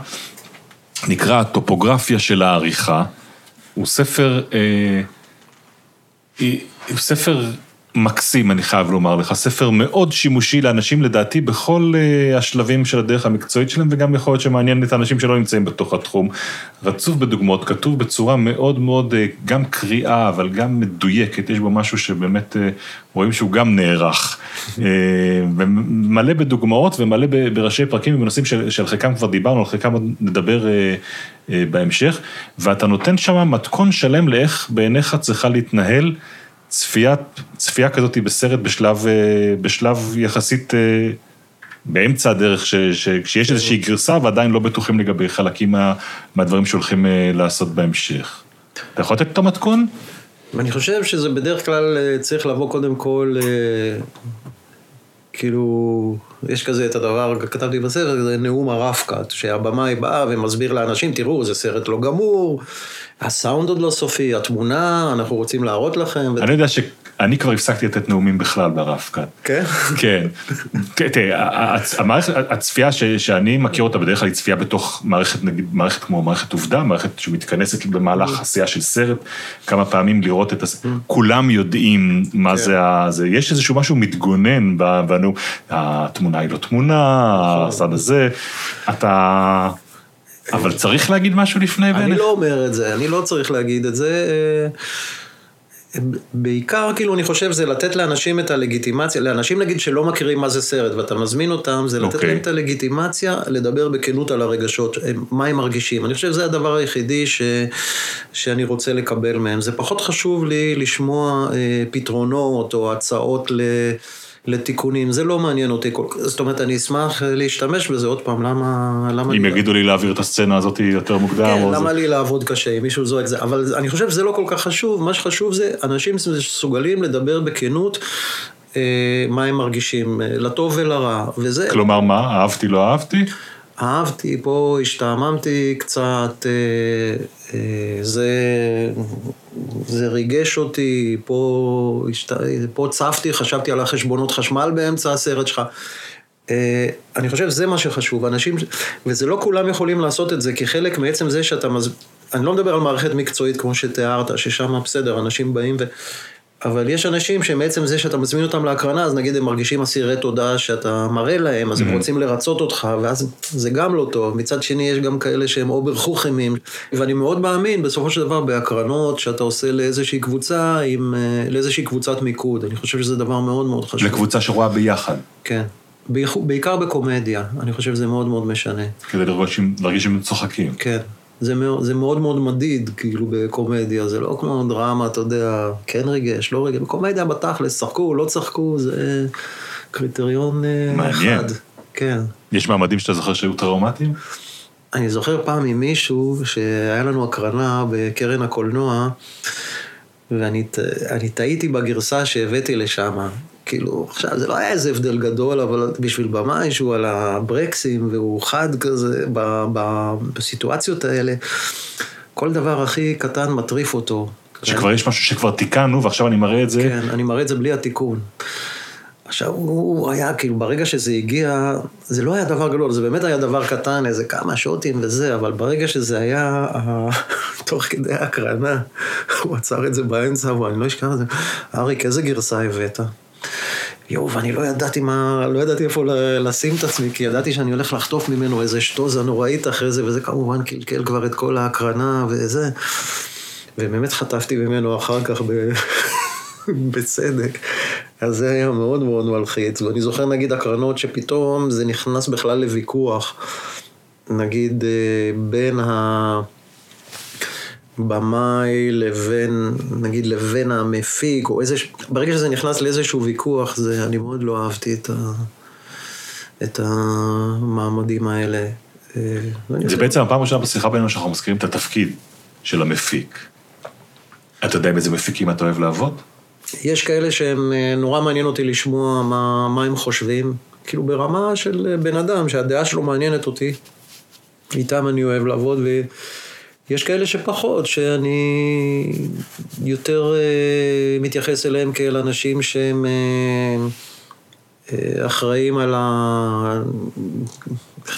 נקרא הטופוגרפיה של העריכה. הוא ספר, אה, הוא ספר מקסים, אני חייב לומר לך, ספר מאוד שימושי לאנשים, לדעתי, בכל אה, השלבים של הדרך המקצועית שלהם, וגם יכול להיות שמעניין את האנשים שלא נמצאים בתוך התחום. רצוף בדוגמאות, כתוב בצורה מאוד מאוד, אה, גם קריאה, אבל גם מדויקת, יש בו משהו שבאמת אה, רואים שהוא גם נערך. אה, ומלא בדוגמאות ומלא בראשי פרקים ובנושאים של, של חלקם כבר דיברנו, על חלקם עוד נדבר אה, אה, בהמשך, ואתה נותן שם מתכון שלם לאיך בעיניך צריכה להתנהל. צפייה, צפייה כזאת בסרט בשלב, אה, בשלב יחסית אה, באמצע הדרך, ש, ש, כשיש איזושהי גרסה ועדיין לא בטוחים לגבי חלקים מה, מהדברים שהולכים אה, לעשות בהמשך. אתה יכול לתת את המתכון? אני חושב שזה בדרך כלל צריך לבוא קודם כל, כאילו, יש כזה את הדבר, כתבתי בספר, זה נאום הרפקת, שהבמאי בא ומסביר לאנשים, תראו, זה סרט לא גמור, הסאונד עוד לא סופי, התמונה, אנחנו רוצים להראות לכם. אני יודע שאני כבר הפסקתי לתת נאומים בכלל ברב-קאט. כן? כן. תראה, הצפייה שאני מכיר אותה בדרך כלל היא צפייה בתוך מערכת, נגיד, מערכת כמו מערכת עובדה, מערכת שמתכנסת במהלך עשייה של סרט, כמה פעמים לראות את הס... כולם יודעים מה כן. זה ה... זה, יש איזשהו משהו מתגונן בנו, התמונה היא לא תמונה, הצד הזה, אתה... אבל צריך להגיד משהו לפני אני בעיניך? לא אומר את זה, אני לא צריך להגיד את זה. אה, בעיקר, כאילו, אני חושב, זה לתת לאנשים את הלגיטימציה, לאנשים נגיד שלא מכירים מה זה סרט, ואתה מזמין אותם, זה לתת אוקיי. להם את הלגיטימציה לדבר בכנות על הרגשות, מה הם מרגישים. אני חושב שזה הדבר היחידי ש, שאני רוצה לקבל מהם. זה פחות חשוב לי לשמוע אה, פתרונות או הצעות ל... לתיקונים, זה לא מעניין אותי כל כך, זאת אומרת, אני אשמח להשתמש בזה עוד פעם, למה... למה אם יגידו לי להעביר את הסצנה הזאת יותר מוקדם, כן, או למה זה... לי לעבוד קשה אם מישהו זועק זה? אבל אני חושב שזה לא כל כך חשוב, מה שחשוב זה אנשים מסוגלים לדבר בכנות אה, מה הם מרגישים, אה, לטוב ולרע, וזה... כלומר מה, אהבתי, לא אהבתי? אהבתי, פה השתעממתי קצת, אה, אה, זה, זה ריגש אותי, פה. פה צפתי, חשבתי על החשבונות חשמל באמצע הסרט שלך. אה, אני חושב שזה מה שחשוב, אנשים, וזה לא כולם יכולים לעשות את זה, כי חלק מעצם זה שאתה מז... אני לא מדבר על מערכת מקצועית כמו שתיארת, ששם בסדר, אנשים באים ו... אבל יש אנשים שמעצם זה שאתה מזמין אותם להקרנה, אז נגיד הם מרגישים אסירי תודה שאתה מראה להם, אז הם רוצים לרצות אותך, ואז זה גם לא טוב. מצד שני, יש גם כאלה שהם אובר חוכמים, ואני מאוד מאמין בסופו של דבר בהקרנות שאתה עושה לאיזושהי קבוצה, עם, אה, לאיזושהי קבוצת מיקוד. אני חושב שזה דבר מאוד מאוד חשוב. לקבוצה שרואה ביחד, כן. בעיקר בקומדיה, אני חושב שזה מאוד מאוד משנה. כדי להרגיש שהם צוחקים. כן. זה מאוד, זה מאוד מאוד מדיד, כאילו, בקומדיה, זה לא כמו דרמה, אתה יודע, כן ריגש, לא ריגש, בקומדיה בתכלס, צחקו, לא צחקו, זה קריטריון אה, מעניין. אחד. כן. יש מעמדים שאתה זוכר שהיו טראומטיים? אני זוכר פעם עם מישהו שהיה לנו הקרנה בקרן הקולנוע, ואני טעיתי בגרסה שהבאתי לשם. כאילו, עכשיו, זה לא היה איזה הבדל גדול, אבל בשביל במאי שהוא על הברקסים והוא חד כזה ב, ב, בסיטואציות האלה, כל דבר הכי קטן מטריף אותו. שכבר יש משהו שכבר תיקנו, ועכשיו אני מראה את זה. כן, אני מראה את זה בלי התיקון. עכשיו, הוא היה, כאילו, ברגע שזה הגיע, זה לא היה דבר גדול, זה באמת היה דבר קטן, איזה כמה שוטים וזה, אבל ברגע שזה היה, אה, תוך כדי ההקרנה, הוא עצר את זה באמצע, ואני לא אשכח את זה. אריק, איזה גרסה הבאת? יואו, ואני לא ידעתי מה, לא ידעתי איפה לשים את עצמי, כי ידעתי שאני הולך לחטוף ממנו איזה שטוזה נוראית אחרי זה, וזה כמובן קלקל כבר את כל ההקרנה וזה. ובאמת חטפתי ממנו אחר כך ב... בצדק. אז זה היה מאוד מאוד מלחיץ. ואני זוכר נגיד הקרנות שפתאום זה נכנס בכלל לוויכוח. נגיד אה, בין ה... במאי לבין, נגיד, לבין המפיק, או איזה... ברגע שזה נכנס לאיזשהו ויכוח, זה, אני מאוד לא אהבתי את, ה, את המעמדים האלה. אה, זה בעצם הפעם הראשונה בשיחה בינינו שאנחנו מזכירים את התפקיד של המפיק. אתה יודע עם איזה מפיקים אתה אוהב לעבוד? יש כאלה שהם, אה, נורא מעניין אותי לשמוע מה, מה הם חושבים, כאילו ברמה של אה, בן אדם, שהדעה שלו מעניינת אותי, איתם אני אוהב לעבוד, ויש כאלה שפחות, שאני יותר אה, מתייחס אליהם כאל אנשים שהם אה, אה, אחראים על ה...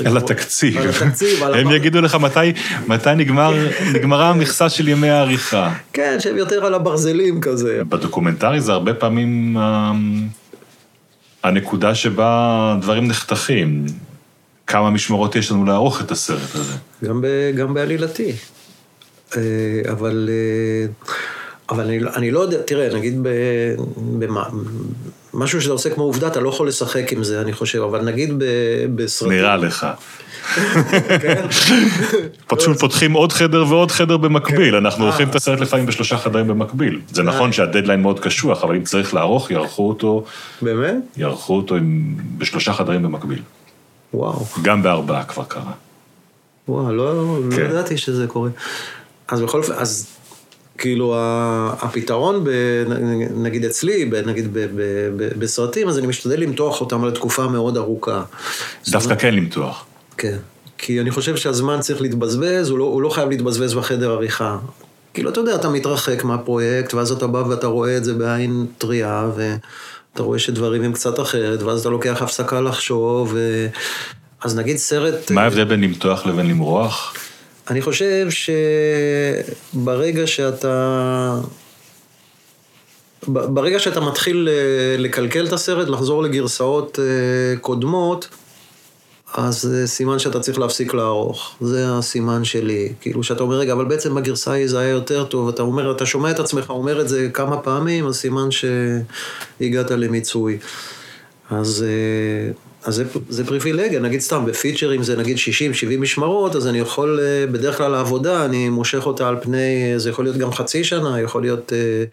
על התקציב. על התקציב, על הם יגידו לך מתי, מתי נגמר, נגמרה המכסה של ימי העריכה. כן, שהם יותר על הברזלים כזה. בדוקומנטרי זה הרבה פעמים הנקודה שבה דברים נחתכים. כמה משמרות יש לנו לערוך את הסרט הזה. גם, ב, גם בעלילתי. אה, אבל, אה, אבל אני, לא- אני לא יודע, תראה, נגיד ב, במה, משהו שאתה עושה כמו עובדה, אתה לא יכול לשחק עם זה, אני חושב, אבל נגיד ב, בסרטים... נראה לך. כן? פשוט פותחים עוד חדר ועוד חדר במקביל, אנחנו עורכים את הסרט לפעמים בשלושה חדרים במקביל. זה נכון שהדדליין מאוד קשוח, אבל אם צריך לערוך, יערכו אותו, באמת? יערכו אותו בשלושה חדרים במקביל. וואו, גם בארבעה כבר קרה. וואו, לא, לא כן. ידעתי שזה קורה. אז בכל אופן, אז כאילו הפתרון, ב, נגיד אצלי, ב, נגיד ב, ב, ב, בסרטים, אז אני משתדל למתוח אותם על תקופה מאוד ארוכה. דווקא כן למתוח. כן. כי אני חושב שהזמן צריך להתבזבז, הוא לא, הוא לא חייב להתבזבז בחדר עריכה. כאילו, אתה יודע, אתה מתרחק מהפרויקט, ואז אתה בא ואתה רואה את זה בעין טריה, ואתה רואה שדברים הם קצת אחרת, ואז אתה לוקח הפסקה לחשוב, ו... אז נגיד סרט... מה ההבדל בין למתוח לבין למרוח? אני חושב שברגע שאתה... ברגע שאתה מתחיל אה, לקלקל את הסרט, לחזור לגרסאות אה, קודמות, אז זה סימן שאתה צריך להפסיק לערוך. זה הסימן שלי. כאילו, שאתה אומר, רגע, אבל בעצם בגרסה ההיא זה היה יותר טוב, אתה אומר, אתה שומע את עצמך אומר את זה כמה פעמים, אז סימן שהגעת למיצוי. אז, אה, אז זה, זה פריבילגיה, נגיד סתם, בפיצ'רים זה נגיד 60-70 משמרות, אז אני יכול, אה, בדרך כלל העבודה, אני מושך אותה על פני, אה, זה יכול להיות גם חצי שנה, יכול להיות אה,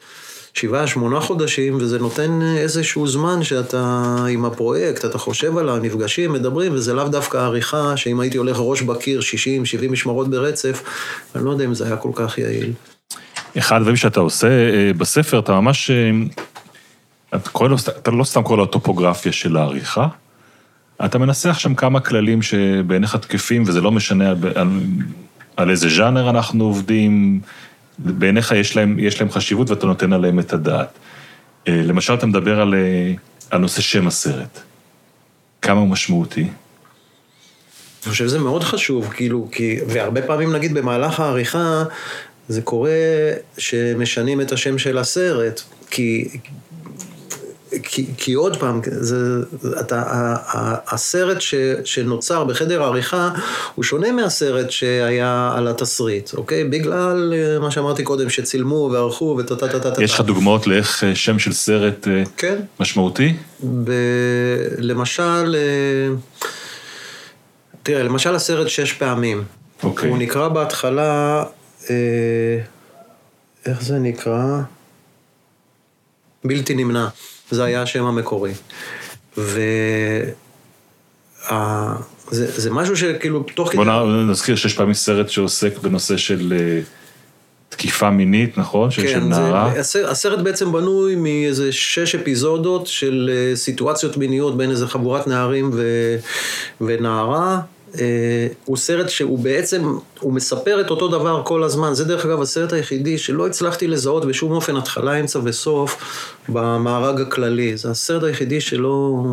שבעה, שמונה חודשים, וזה נותן איזשהו זמן שאתה עם הפרויקט, אתה חושב עליו, נפגשים, מדברים, וזה לאו דווקא עריכה, שאם הייתי הולך ראש בקיר 60-70 משמרות ברצף, אני לא יודע אם זה היה כל כך יעיל. אחד הדברים שאתה עושה בספר, אתה ממש... אתה, לו, אתה לא סתם קורא לו טופוגרפיה של העריכה, אתה מנסח שם כמה כללים שבעיניך תקפים, וזה לא משנה על, על, על איזה ז'אנר אנחנו עובדים, בעיניך יש להם, יש להם חשיבות ואתה נותן עליהם את הדעת. אה, למשל, אתה מדבר על, אה, על נושא שם הסרט. כמה הוא משמעותי? אני חושב שזה מאוד חשוב, כאילו, כי, והרבה פעמים נגיד במהלך העריכה, זה קורה שמשנים את השם של הסרט, כי, כי, כי עוד פעם, זה, אתה, הסרט ש, שנוצר בחדר העריכה הוא שונה מהסרט שהיה על התסריט, אוקיי? בגלל אה, מה שאמרתי קודם, שצילמו וערכו וטה טה טה טה טה. יש לך דוגמאות לאיך אה, שם של סרט אה, כן. משמעותי? ב... למשל, אה, תראה, למשל הסרט שש פעמים. אוקיי. הוא נקרא בהתחלה, איך זה נקרא? בלתי נמנע. זה היה השם המקורי. ו... זה, זה משהו שכאילו, תוך כדי... בוא נ- נזכיר שיש פעמים סרט שעוסק בנושא של אה, תקיפה מינית, נכון? של, של נערה. כן, זה, הסרט, הסרט בעצם בנוי מאיזה שש אפיזודות של אה, סיטואציות מיניות בין איזה חבורת נערים ו, ונערה. אה, הוא סרט שהוא בעצם, הוא מספר את אותו דבר כל הזמן. זה דרך אגב הסרט היחידי שלא הצלחתי לזהות בשום אופן התחלה, אמצע וסוף במארג הכללי. זה הסרט היחידי שלא,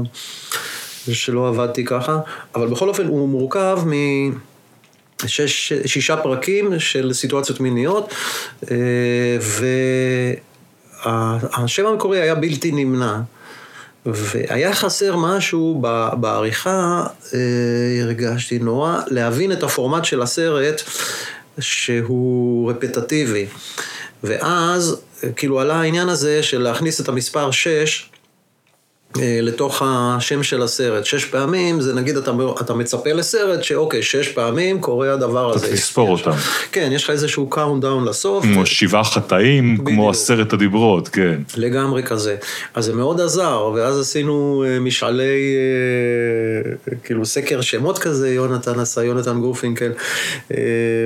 שלא עבדתי ככה, אבל בכל אופן הוא מורכב מ... שש, שישה פרקים של סיטואציות מיניות, אה, והשם המקורי היה בלתי נמנע. והיה חסר משהו בעריכה, אה, הרגשתי נורא, להבין את הפורמט של הסרט שהוא רפטטיבי. ואז, אה, כאילו עלה העניין הזה של להכניס את המספר 6 אה, לתוך השם של הסרט. שש פעמים, זה נגיד אתה, אתה מצפה לסרט שאוקיי, שש פעמים קורה הדבר הזה. אתה תספור אותם. כן, יש לך איזשהו countdown לסוף. כמו שבעה חטאים, בדיוק. כמו עשרת הדיברות, כן. לגמרי כזה. אז זה מאוד עזר, ואז עשינו אה, משאלי, אה, כאילו סקר שמות כזה, יונתן עשה, יונתן גורפינקל, אה,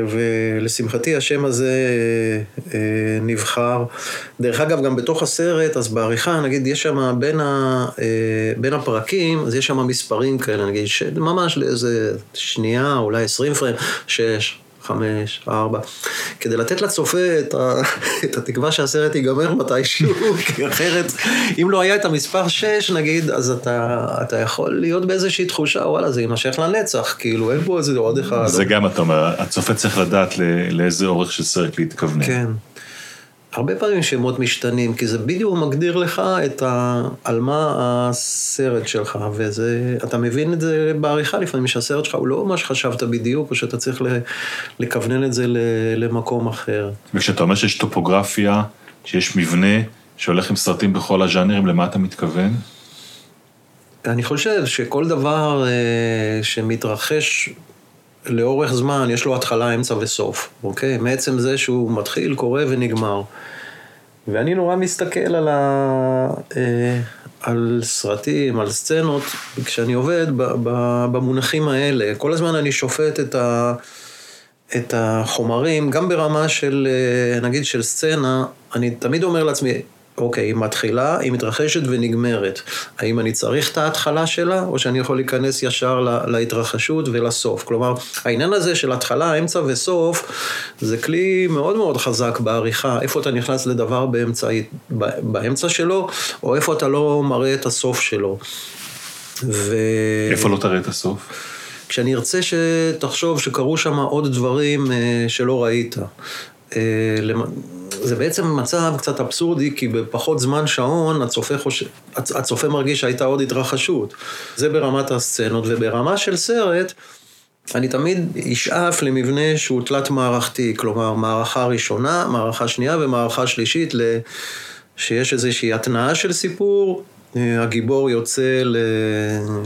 ולשמחתי השם הזה אה, אה, נבחר. דרך אגב, גם בתוך הסרט, אז בעריכה, נגיד, יש שם בין, ה, אה, בין הפרקים, אז יש שם מספרים כאלה, נגיד, ממש לאיזה שנייה, אולי עשרים פריים, שש. חמש, ארבע, כדי לתת לצופה את, ה... את התקווה שהסרט ייגמר מתישהו, כי אחרת, אם לא היה את המספר שש נגיד, אז אתה, אתה יכול להיות באיזושהי תחושה, וואלה, זה יימשך לנצח, כאילו, אין פה איזה עוד אחד. זה גם אתה אומר, הצופה צריך לדעת ל- לאיזה אורך של סרט להתכוונן. כן. הרבה פעמים שמות משתנים, כי זה בדיוק מגדיר לך את ה... על מה הסרט שלך, וזה... אתה מבין את זה בעריכה לפעמים, שהסרט שלך הוא לא מה שחשבת בדיוק, או שאתה צריך לכוונן את זה למקום אחר. וכשאתה אומר שיש טופוגרפיה, שיש מבנה שהולך עם סרטים בכל הז'אנרים, למה אתה מתכוון? אני חושב שכל דבר אה, שמתרחש לאורך זמן, יש לו התחלה, אמצע וסוף, אוקיי? מעצם זה שהוא מתחיל, קורה ונגמר. ואני נורא מסתכל על, ה, אה, על סרטים, על סצנות, כשאני עובד ב, ב, במונחים האלה. כל הזמן אני שופט את, ה, את החומרים, גם ברמה של, אה, נגיד, של סצנה, אני תמיד אומר לעצמי, אוקיי, היא מתחילה, היא מתרחשת ונגמרת. האם אני צריך את ההתחלה שלה, או שאני יכול להיכנס ישר לה- להתרחשות ולסוף? כלומר, העניין הזה של התחלה, אמצע וסוף, זה כלי מאוד מאוד חזק בעריכה. איפה אתה נכנס לדבר באמצע, באמצע שלו, או איפה אתה לא מראה את הסוף שלו. ו... איפה לא תראה את הסוף? כשאני ארצה שתחשוב שקרו שם עוד דברים אה, שלא ראית. אה, זה בעצם מצב קצת אבסורדי, כי בפחות זמן שעון הצופה, חוש... הצ- הצופה מרגיש שהייתה עוד התרחשות. זה ברמת הסצנות, וברמה של סרט, אני תמיד אשאף למבנה שהוא תלת-מערכתי, כלומר, מערכה ראשונה, מערכה שנייה ומערכה שלישית. שיש איזושהי התנעה של סיפור, הגיבור יוצא ל...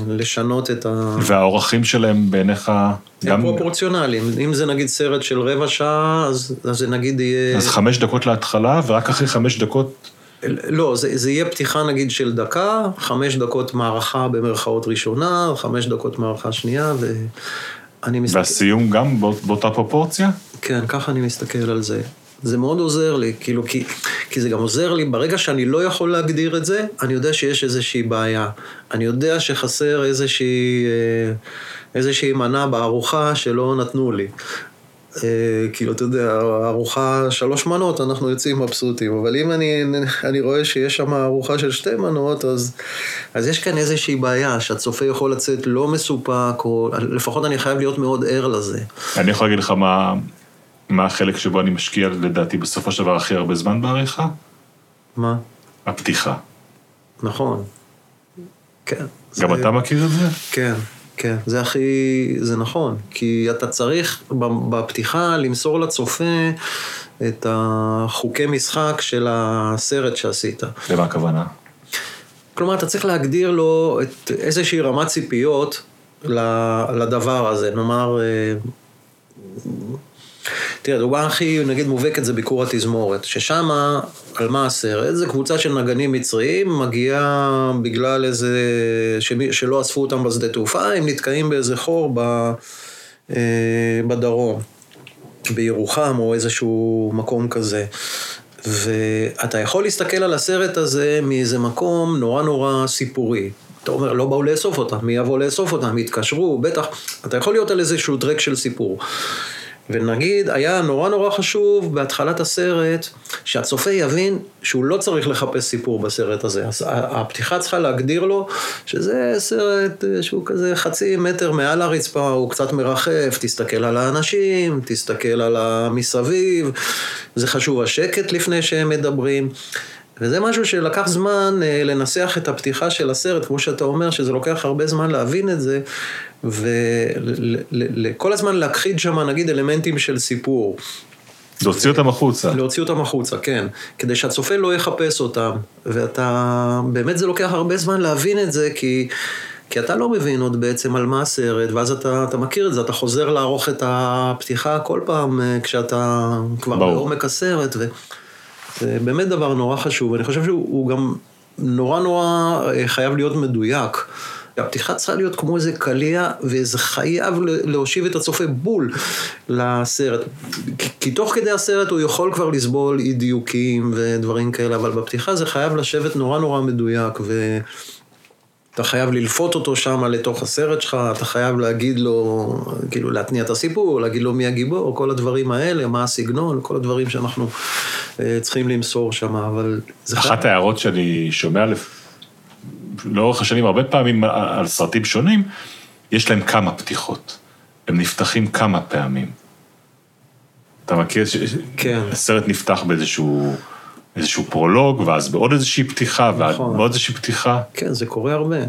לשנות את ה... והאורחים שלהם בעיניך הם גם... פרופורציונליים. אם זה נגיד סרט של רבע שעה, אז, אז זה נגיד יהיה... אז חמש דקות להתחלה, ורק אחרי חמש דקות... לא, זה, זה יהיה פתיחה נגיד של דקה, חמש דקות מערכה במרכאות ראשונה, חמש דקות מערכה שנייה, ואני מסתכל... והסיום גם באות- באותה פרופורציה? כן, ככה אני מסתכל על זה. זה מאוד עוזר לי, כאילו, כי, כי זה גם עוזר לי, ברגע שאני לא יכול להגדיר את זה, אני יודע שיש איזושהי בעיה. אני יודע שחסר איזושהי, אה, איזושהי מנה בארוחה שלא נתנו לי. אה, כאילו, אתה יודע, ארוחה שלוש מנות, אנחנו יוצאים מבסוטים, אבל אם אני, אני רואה שיש שם ארוחה של שתי מנות, אז, אז יש כאן איזושהי בעיה, שהצופה יכול לצאת לא מסופק, או לפחות אני חייב להיות מאוד ער לזה. אני יכול להגיד לך מה, מה החלק שבו אני משקיע, לדעתי, בסופו של דבר הכי הרבה זמן בעריכה? מה? הפתיחה. נכון. כן. גם זה- אתה מכיר את זה? כן, כן. זה הכי... זה נכון. כי אתה צריך בפתיחה למסור לצופה את החוקי משחק של הסרט שעשית. למה הכוונה? כלומר, אתה צריך להגדיר לו את איזושהי רמת ציפיות לדבר הזה. נאמר, אה, תראה, דוגמה הכי, נגיד, מובהקת זה ביקור התזמורת, ששם, על מה הסרט? זה קבוצה של נגנים מצריים, מגיעה בגלל איזה, שמי, שלא אספו אותם בשדה תעופה, הם נתקעים באיזה חור ב, אה, בדרום, בירוחם או איזשהו מקום כזה. ואתה יכול להסתכל על הסרט הזה מאיזה מקום נורא נורא סיפורי. אתה אומר, לא באו לאסוף אותם, מי יבוא לאסוף אותם? יתקשרו, בטח. אתה יכול להיות על איזשהו טרק של סיפור. ונגיד, היה נורא נורא חשוב בהתחלת הסרט, שהצופה יבין שהוא לא צריך לחפש סיפור בסרט הזה. אז הפתיחה צריכה להגדיר לו שזה סרט אה, שהוא כזה חצי מטר מעל הרצפה, הוא קצת מרחף, תסתכל על האנשים, תסתכל על המסביב, זה חשוב השקט לפני שהם מדברים. וזה משהו שלקח זמן אה, לנסח את הפתיחה של הסרט, כמו שאתה אומר, שזה לוקח הרבה זמן להבין את זה, וכל הזמן להכחיד שם, נגיד, אלמנטים של סיפור. להוציא אותם החוצה. להוציא אותם החוצה, כן. כדי שהצופה לא יחפש אותם. ואתה, באמת זה לוקח הרבה זמן להבין את זה, כי... כי אתה לא מבין עוד בעצם על מה הסרט, ואז אתה, אתה מכיר את זה, אתה חוזר לערוך את הפתיחה כל פעם אה, כשאתה כבר ברור. בעומק הסרט, וזה באמת דבר נורא חשוב, ואני חושב שהוא גם נורא נורא אה, חייב להיות מדויק. הפתיחה צריכה להיות כמו איזה קליע, וזה חייב להושיב את הצופה בול לסרט. כי, כי תוך כדי הסרט הוא יכול כבר לסבול אי דיוקים ודברים כאלה, אבל בפתיחה זה חייב לשבת נורא נורא מדויק, ו... אתה חייב ללפות אותו שם לתוך הסרט שלך, אתה חייב להגיד לו, כאילו להתניע את הסיפור, להגיד לו מי הגיבור, כל הדברים האלה, מה הסגנון, כל הדברים שאנחנו אה, צריכים למסור שם, אבל אחת ההערות שאני שומע. לאורך השנים, הרבה פעמים על סרטים שונים, יש להם כמה פתיחות. הם נפתחים כמה פעמים. אתה מכיר? ש- כן. הסרט נפתח באיזשהו איזשהו פרולוג, ואז בעוד איזושהי פתיחה, נכון. בעוד איזושהי פתיחה. כן, זה קורה הרבה. אני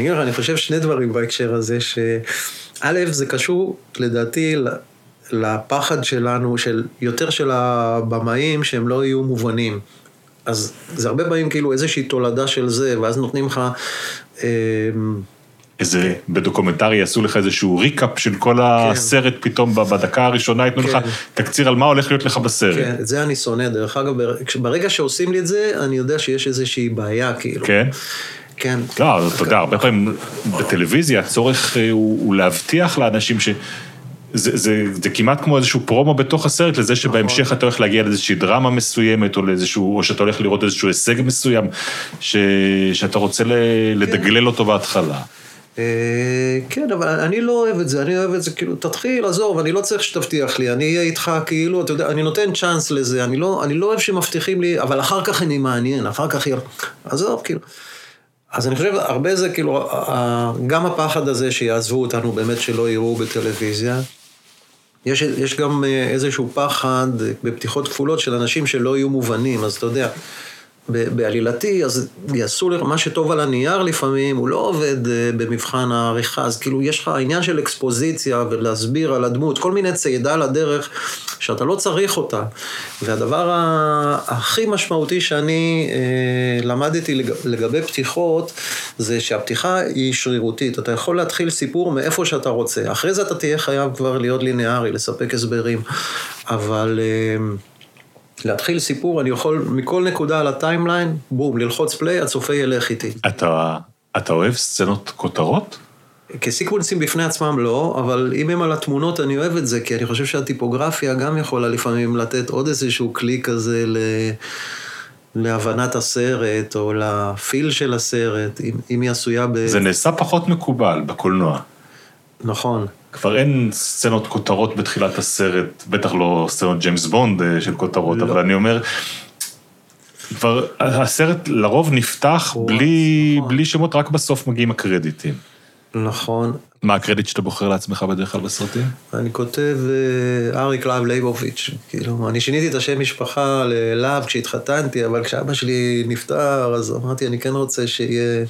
אגיד לך, אני חושב שני דברים בהקשר הזה, שא', זה קשור לדעתי לפחד שלנו, של יותר של הבמאים, שהם לא יהיו מובנים. אז זה הרבה פעמים כאילו איזושהי תולדה של זה, ואז נותנים לך... אה, איזה, בדוקומנטרי יעשו לך איזשהו ריקאפ של כל הסרט פתאום בדקה הראשונה, ייתנו לך כן. תקציר על מה הולך להיות לך בסרט. כן, את זה אני שונא. דרך אגב, ברגע שעושים לי את זה, אני יודע שיש איזושהי בעיה, כאילו. כן? כן. לא, אתה יודע, הרבה פעמים בטלוויזיה הצורך אה, הוא, הוא להבטיח לאנשים ש... זה, זה, זה כמעט כמו איזשהו פרומו בתוך הסרט, לזה שבהמשך אתה הולך להגיע לאיזושהי דרמה מסוימת, או לאיזשהו, או שאתה הולך לראות איזשהו הישג מסוים, ש, שאתה רוצה ל, לדגלל אותו בהתחלה. אה, כן, אבל אני לא אוהב את זה, אני אוהב את זה כאילו, תתחיל, עזוב, אני לא צריך שתבטיח לי, אני אהיה איתך כאילו, אתה יודע, אני נותן צ'אנס לזה, אני לא, אני לא אוהב שמבטיחים לי, אבל אחר כך אני מעניין, אחר כך עזוב, כאילו. אז אני חושב, הרבה זה כאילו, גם הפחד הזה שיעזבו אותנו, באמת שלא יראו בטלוויזיה. יש, יש גם אה, איזשהו פחד בפתיחות כפולות של אנשים שלא יהיו מובנים, אז אתה יודע, בעלילתי, אז יעשו לך, מה שטוב על הנייר לפעמים, הוא לא עובד אה, במבחן העריכה, אז כאילו יש לך עניין של אקספוזיציה ולהסביר על הדמות, כל מיני צעידה לדרך שאתה לא צריך אותה. והדבר הכי משמעותי שאני אה, למדתי לג- לגבי פתיחות, זה שהפתיחה היא שרירותית. אתה יכול להתחיל סיפור מאיפה שאתה רוצה. אחרי זה אתה תהיה חייב כבר להיות ליניארי, לספק הסברים. אבל... אה, להתחיל סיפור, אני יכול מכל נקודה על ה timeline, בום, ללחוץ play, הצופה ילך איתי. אתה, אתה אוהב סצנות כותרות? כסיקוונסים בפני עצמם לא, אבל אם הם על התמונות אני אוהב את זה, כי אני חושב שהטיפוגרפיה גם יכולה לפעמים לתת עוד איזשהו כלי כזה ל... להבנת הסרט, או לפיל של הסרט, אם, אם היא עשויה ב... זה נעשה פחות מקובל בקולנוע. נכון. כבר אין סצנות כותרות בתחילת הסרט, בטח לא סצנות ג'יימס בונד אה, של כותרות, לא. אבל אני אומר, כבר הסרט לרוב נפתח וואו, בלי, נכון. בלי שמות, רק בסוף מגיעים הקרדיטים. נכון. מה הקרדיט שאתה בוחר לעצמך בדרך כלל בסרטים? אני כותב אה, אריק להב ליבוביץ', כאילו, אני שיניתי את השם משפחה ללהב כשהתחתנתי, אבל כשאבא שלי נפטר, אז אמרתי, אני כן רוצה שיהיה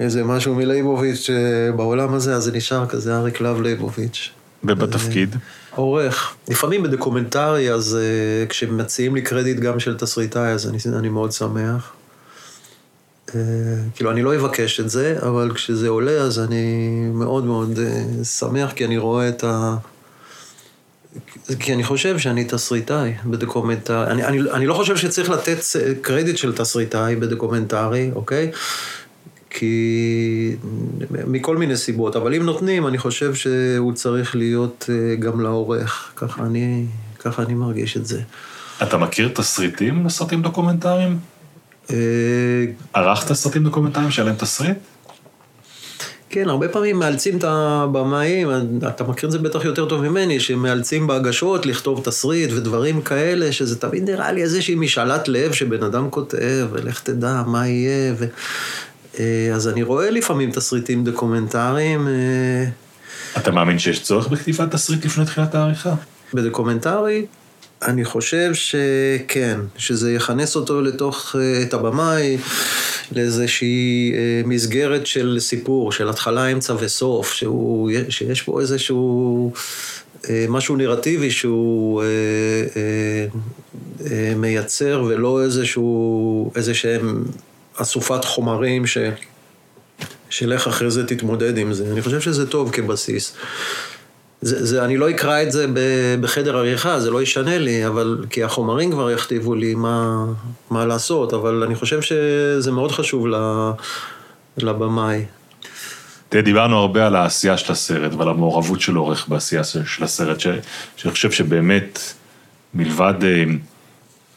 איזה משהו מליבוביץ' אה, בעולם הזה, אז זה נשאר כזה אריק להב ליבוביץ'. ובתפקיד? עורך. לפעמים בדוקומנטרי, אז אה, כשמציעים לי קרדיט גם של תסריטאי, אז אני, אני מאוד שמח. אה, כאילו, אני לא אבקש את זה, אבל כשזה עולה, אז אני מאוד מאוד אה, שמח, כי אני רואה את ה... כי אני חושב שאני תסריטאי בדוקומנטרי. אני, אני, אני לא חושב שצריך לתת אה, קרדיט של תסריטאי בדוקומנטרי, אוקיי? כי... מכל מיני סיבות, אבל אם נותנים, אני חושב שהוא צריך להיות אה, גם לעורך. ככה אני, ככה אני מרגיש את זה. אתה מכיר תסריטים לסרטים דוקומנטריים? אה, ערכת סרטים דוקומנטריים שהיה להם תסריט? כן, הרבה פעמים מאלצים את הבמאים, אתה מכיר את זה בטח יותר טוב ממני, שמאלצים בהגשות לכתוב תסריט ודברים כאלה, שזה תמיד נראה לי איזושהי משאלת לב שבן אדם כותב, ולך תדע מה יהיה. ו... אה, אז אני רואה לפעמים תסריטים דוקומנטריים. אה, אתה מאמין שיש צורך בכתיבת תסריט לפני תחילת העריכה? בדוקומנטרי, אני חושב שכן, שזה יכנס אותו לתוך, אה, את הבמאי, לאיזושהי מסגרת של סיפור, של התחלה, אמצע וסוף, שהוא, שיש פה איזשהו משהו נרטיבי שהוא מייצר, ולא איזשהו, איזה שהם אסופת חומרים ש... שלך אחרי זה תתמודד עם זה. אני חושב שזה טוב כבסיס. זה, זה, אני לא אקרא את זה בחדר עריכה, זה לא ישנה לי, אבל, כי החומרים כבר יכתיבו לי מה, מה לעשות, אבל אני חושב שזה מאוד חשוב לבמאי. תראה, דיברנו הרבה על העשייה של הסרט ועל המעורבות של עורך בעשייה של הסרט, ש, שאני חושב שבאמת, מלבד אה,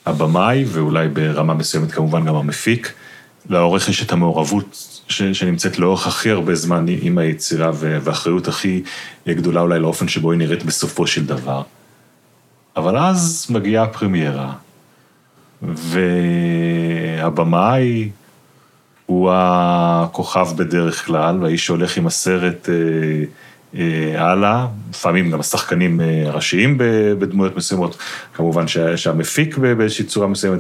הבמאי, ואולי ברמה מסוימת כמובן גם המפיק, לעורך יש את המעורבות ש, שנמצאת לאורך הכי הרבה זמן עם היצירה, והאחריות הכי גדולה אולי לאופן שבו היא נראית בסופו של דבר. אבל אז מגיעה הפרמיירה, והבמאי הוא הכוכב בדרך כלל, והאיש שהולך עם הסרט אה, אה, הלאה, לפעמים גם השחקנים אה, הראשיים בדמויות מסוימות, כמובן שהמפיק באיזושהי צורה מסוימת,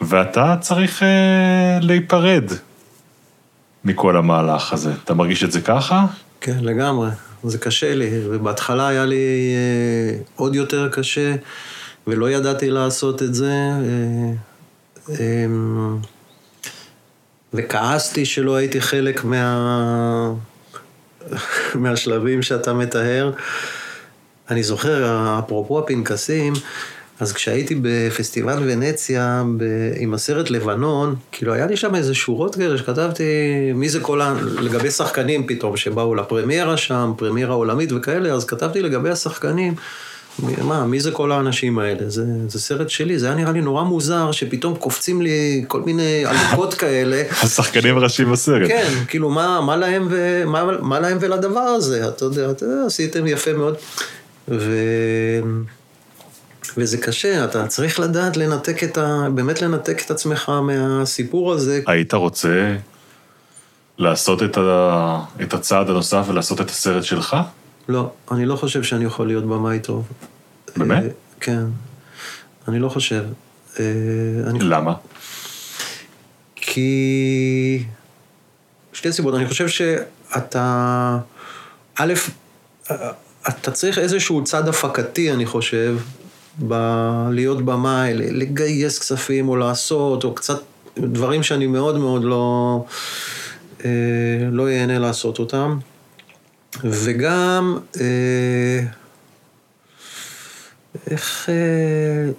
ואתה צריך אה, להיפרד מכל המהלך הזה. אתה מרגיש את זה ככה? כן, לגמרי. זה קשה לי, ובהתחלה היה לי אה, עוד יותר קשה, ולא ידעתי לעשות את זה. אה, אה, וכעסתי שלא הייתי חלק מה... מהשלבים שאתה מתאר. אני זוכר, אפרופו הפנקסים, אז כשהייתי בפסטיבל ונציה ב... עם הסרט לבנון, כאילו היה לי שם איזה שורות כאלה שכתבתי מי זה כל ה... לגבי שחקנים פתאום שבאו לפרמיירה שם, פרמיירה עולמית וכאלה, אז כתבתי לגבי השחקנים, מה, מי זה כל האנשים האלה? זה, זה סרט שלי, זה היה נראה לי נורא מוזר שפתאום קופצים לי כל מיני אלוקות כאלה. השחקנים הראשיים בסרט. כן, כאילו מה, מה, להם ו... מה, מה להם ולדבר הזה? אתה יודע, אתה יודע, עשיתם יפה מאוד. ו... וזה קשה, אתה צריך לדעת לנתק את ה... באמת לנתק את עצמך מהסיפור הזה. היית רוצה לעשות את, ה... את הצעד הנוסף ולעשות את הסרט שלך? לא, אני לא חושב שאני יכול להיות במאי טוב. באמת? אה, כן, אני לא חושב. אה, אני... למה? כי... שתי סיבות, אני חושב שאתה... א', אתה צריך איזשהו צד הפקתי, אני חושב, ב- להיות במאי, לגייס כספים או לעשות, או קצת דברים שאני מאוד מאוד לא, אה, לא ייהנה לעשות אותם. וגם, אה, איך, אה,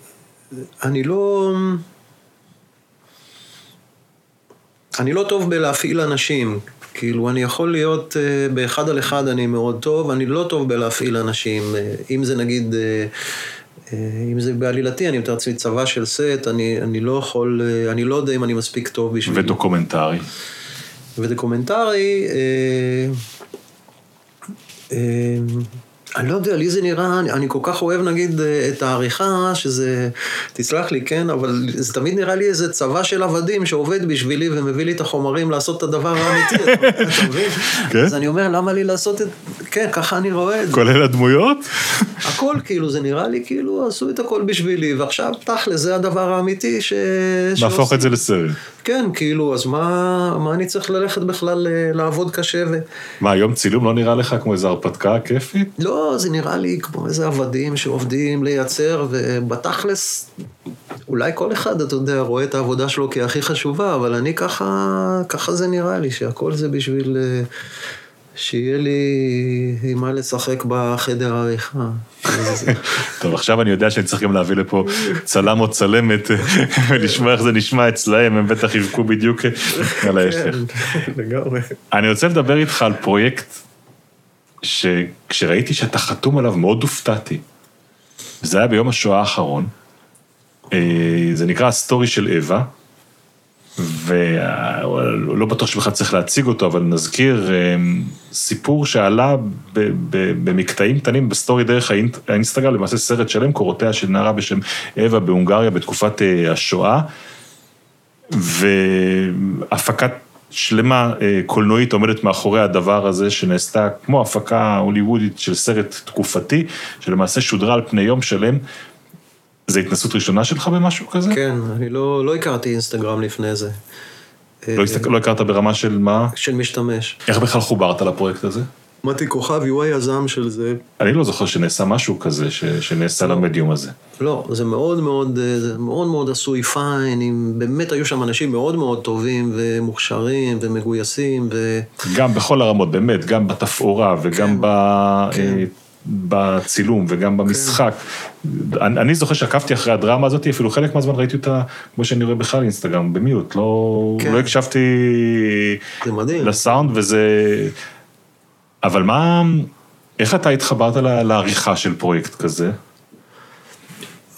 אני לא... אני לא טוב בלהפעיל אנשים. כאילו, אני יכול להיות, uh, באחד על אחד אני מאוד טוב, אני לא טוב בלהפעיל אנשים. Uh, אם זה נגיד אה, אם זה בעלילתי, אני מתאר לעצמי צבא של סט, אני, אני לא יכול, אה, אני לא יודע אם אני מספיק טוב בשביל... ודוקומנטרי. ודוקומנטרי, אה, אה, אני לא יודע, לי זה נראה, אני, אני כל כך אוהב נגיד את העריכה, שזה, תסלח לי, כן, אבל זה תמיד נראה לי איזה צבא של עבדים שעובד בשבילי ומביא לי את החומרים לעשות את הדבר האמיתי, אתה מבין? כן? אז אני אומר, למה לי לעשות את... כן, ככה אני רואה את זה. כולל הדמויות? הכל, כאילו, זה נראה לי כאילו עשו את הכל בשבילי, ועכשיו, תכל'ס, זה הדבר האמיתי ש... להפוך את זה לסרט. כן, כאילו, אז מה, מה אני צריך ללכת בכלל אה, לעבוד קשה ו... מה, היום צילום לא נראה לך כמו איזו הרפתקה כיפית? לא, זה נראה לי כמו איזה עבדים שעובדים לייצר, ובתכלס, אולי כל אחד, אתה יודע, רואה את העבודה שלו כהכי חשובה, אבל אני ככה, ככה זה נראה לי, שהכל זה בשביל... שיהיה לי עם מה לשחק בחדר העריכה. טוב, עכשיו אני יודע שאני צריך גם להביא לפה צלם או צלמת ולשמוע איך זה נשמע אצלהם, הם בטח יבכו בדיוק על ההפך. כן, לגמרי. אני רוצה לדבר איתך על פרויקט שכשראיתי שאתה חתום עליו מאוד הופתעתי. זה היה ביום השואה האחרון. אה, זה נקרא ה-story של אווה. ולא בטוח שבכלל צריך להציג אותו, אבל נזכיר אה, סיפור שעלה במקטעים קטנים בסטורי דרך האינסטגרם, למעשה סרט שלם, קורותיה של נערה בשם אווה בהונגריה בתקופת אה, השואה, והפקת שלמה אה, קולנועית עומדת מאחורי הדבר הזה, שנעשתה כמו הפקה הוליוודית של סרט תקופתי, שלמעשה שודרה על פני יום שלם. זה התנסות ראשונה שלך במשהו כזה? כן, אני לא, לא הכרתי אינסטגרם לפני זה. לא, הסתכל, לא הכרת ברמה של מה? של משתמש. איך בכלל חוברת לפרויקט הזה? מתי כוכבי הוא היזם של זה. אני לא זוכר שנעשה משהו כזה, ש, שנעשה לא. למדיום הזה. לא, זה מאוד מאוד, אה, זה מאוד מאוד עשוי פיין, עם, באמת היו שם אנשים מאוד מאוד טובים ומוכשרים ומגויסים, ו... גם בכל הרמות, באמת, גם בתפאורה וגם כן, ב... כן. בצילום וגם במשחק. אני, אני זוכר שעקבתי אחרי הדרמה הזאת, אפילו חלק מהזמן ראיתי אותה, כמו שאני רואה בכלל אינסטגרם, במיוט, לא, כן. לא הקשבתי. לסאונד וזה... אבל מה, איך אתה התחברת לעריכה של פרויקט כזה?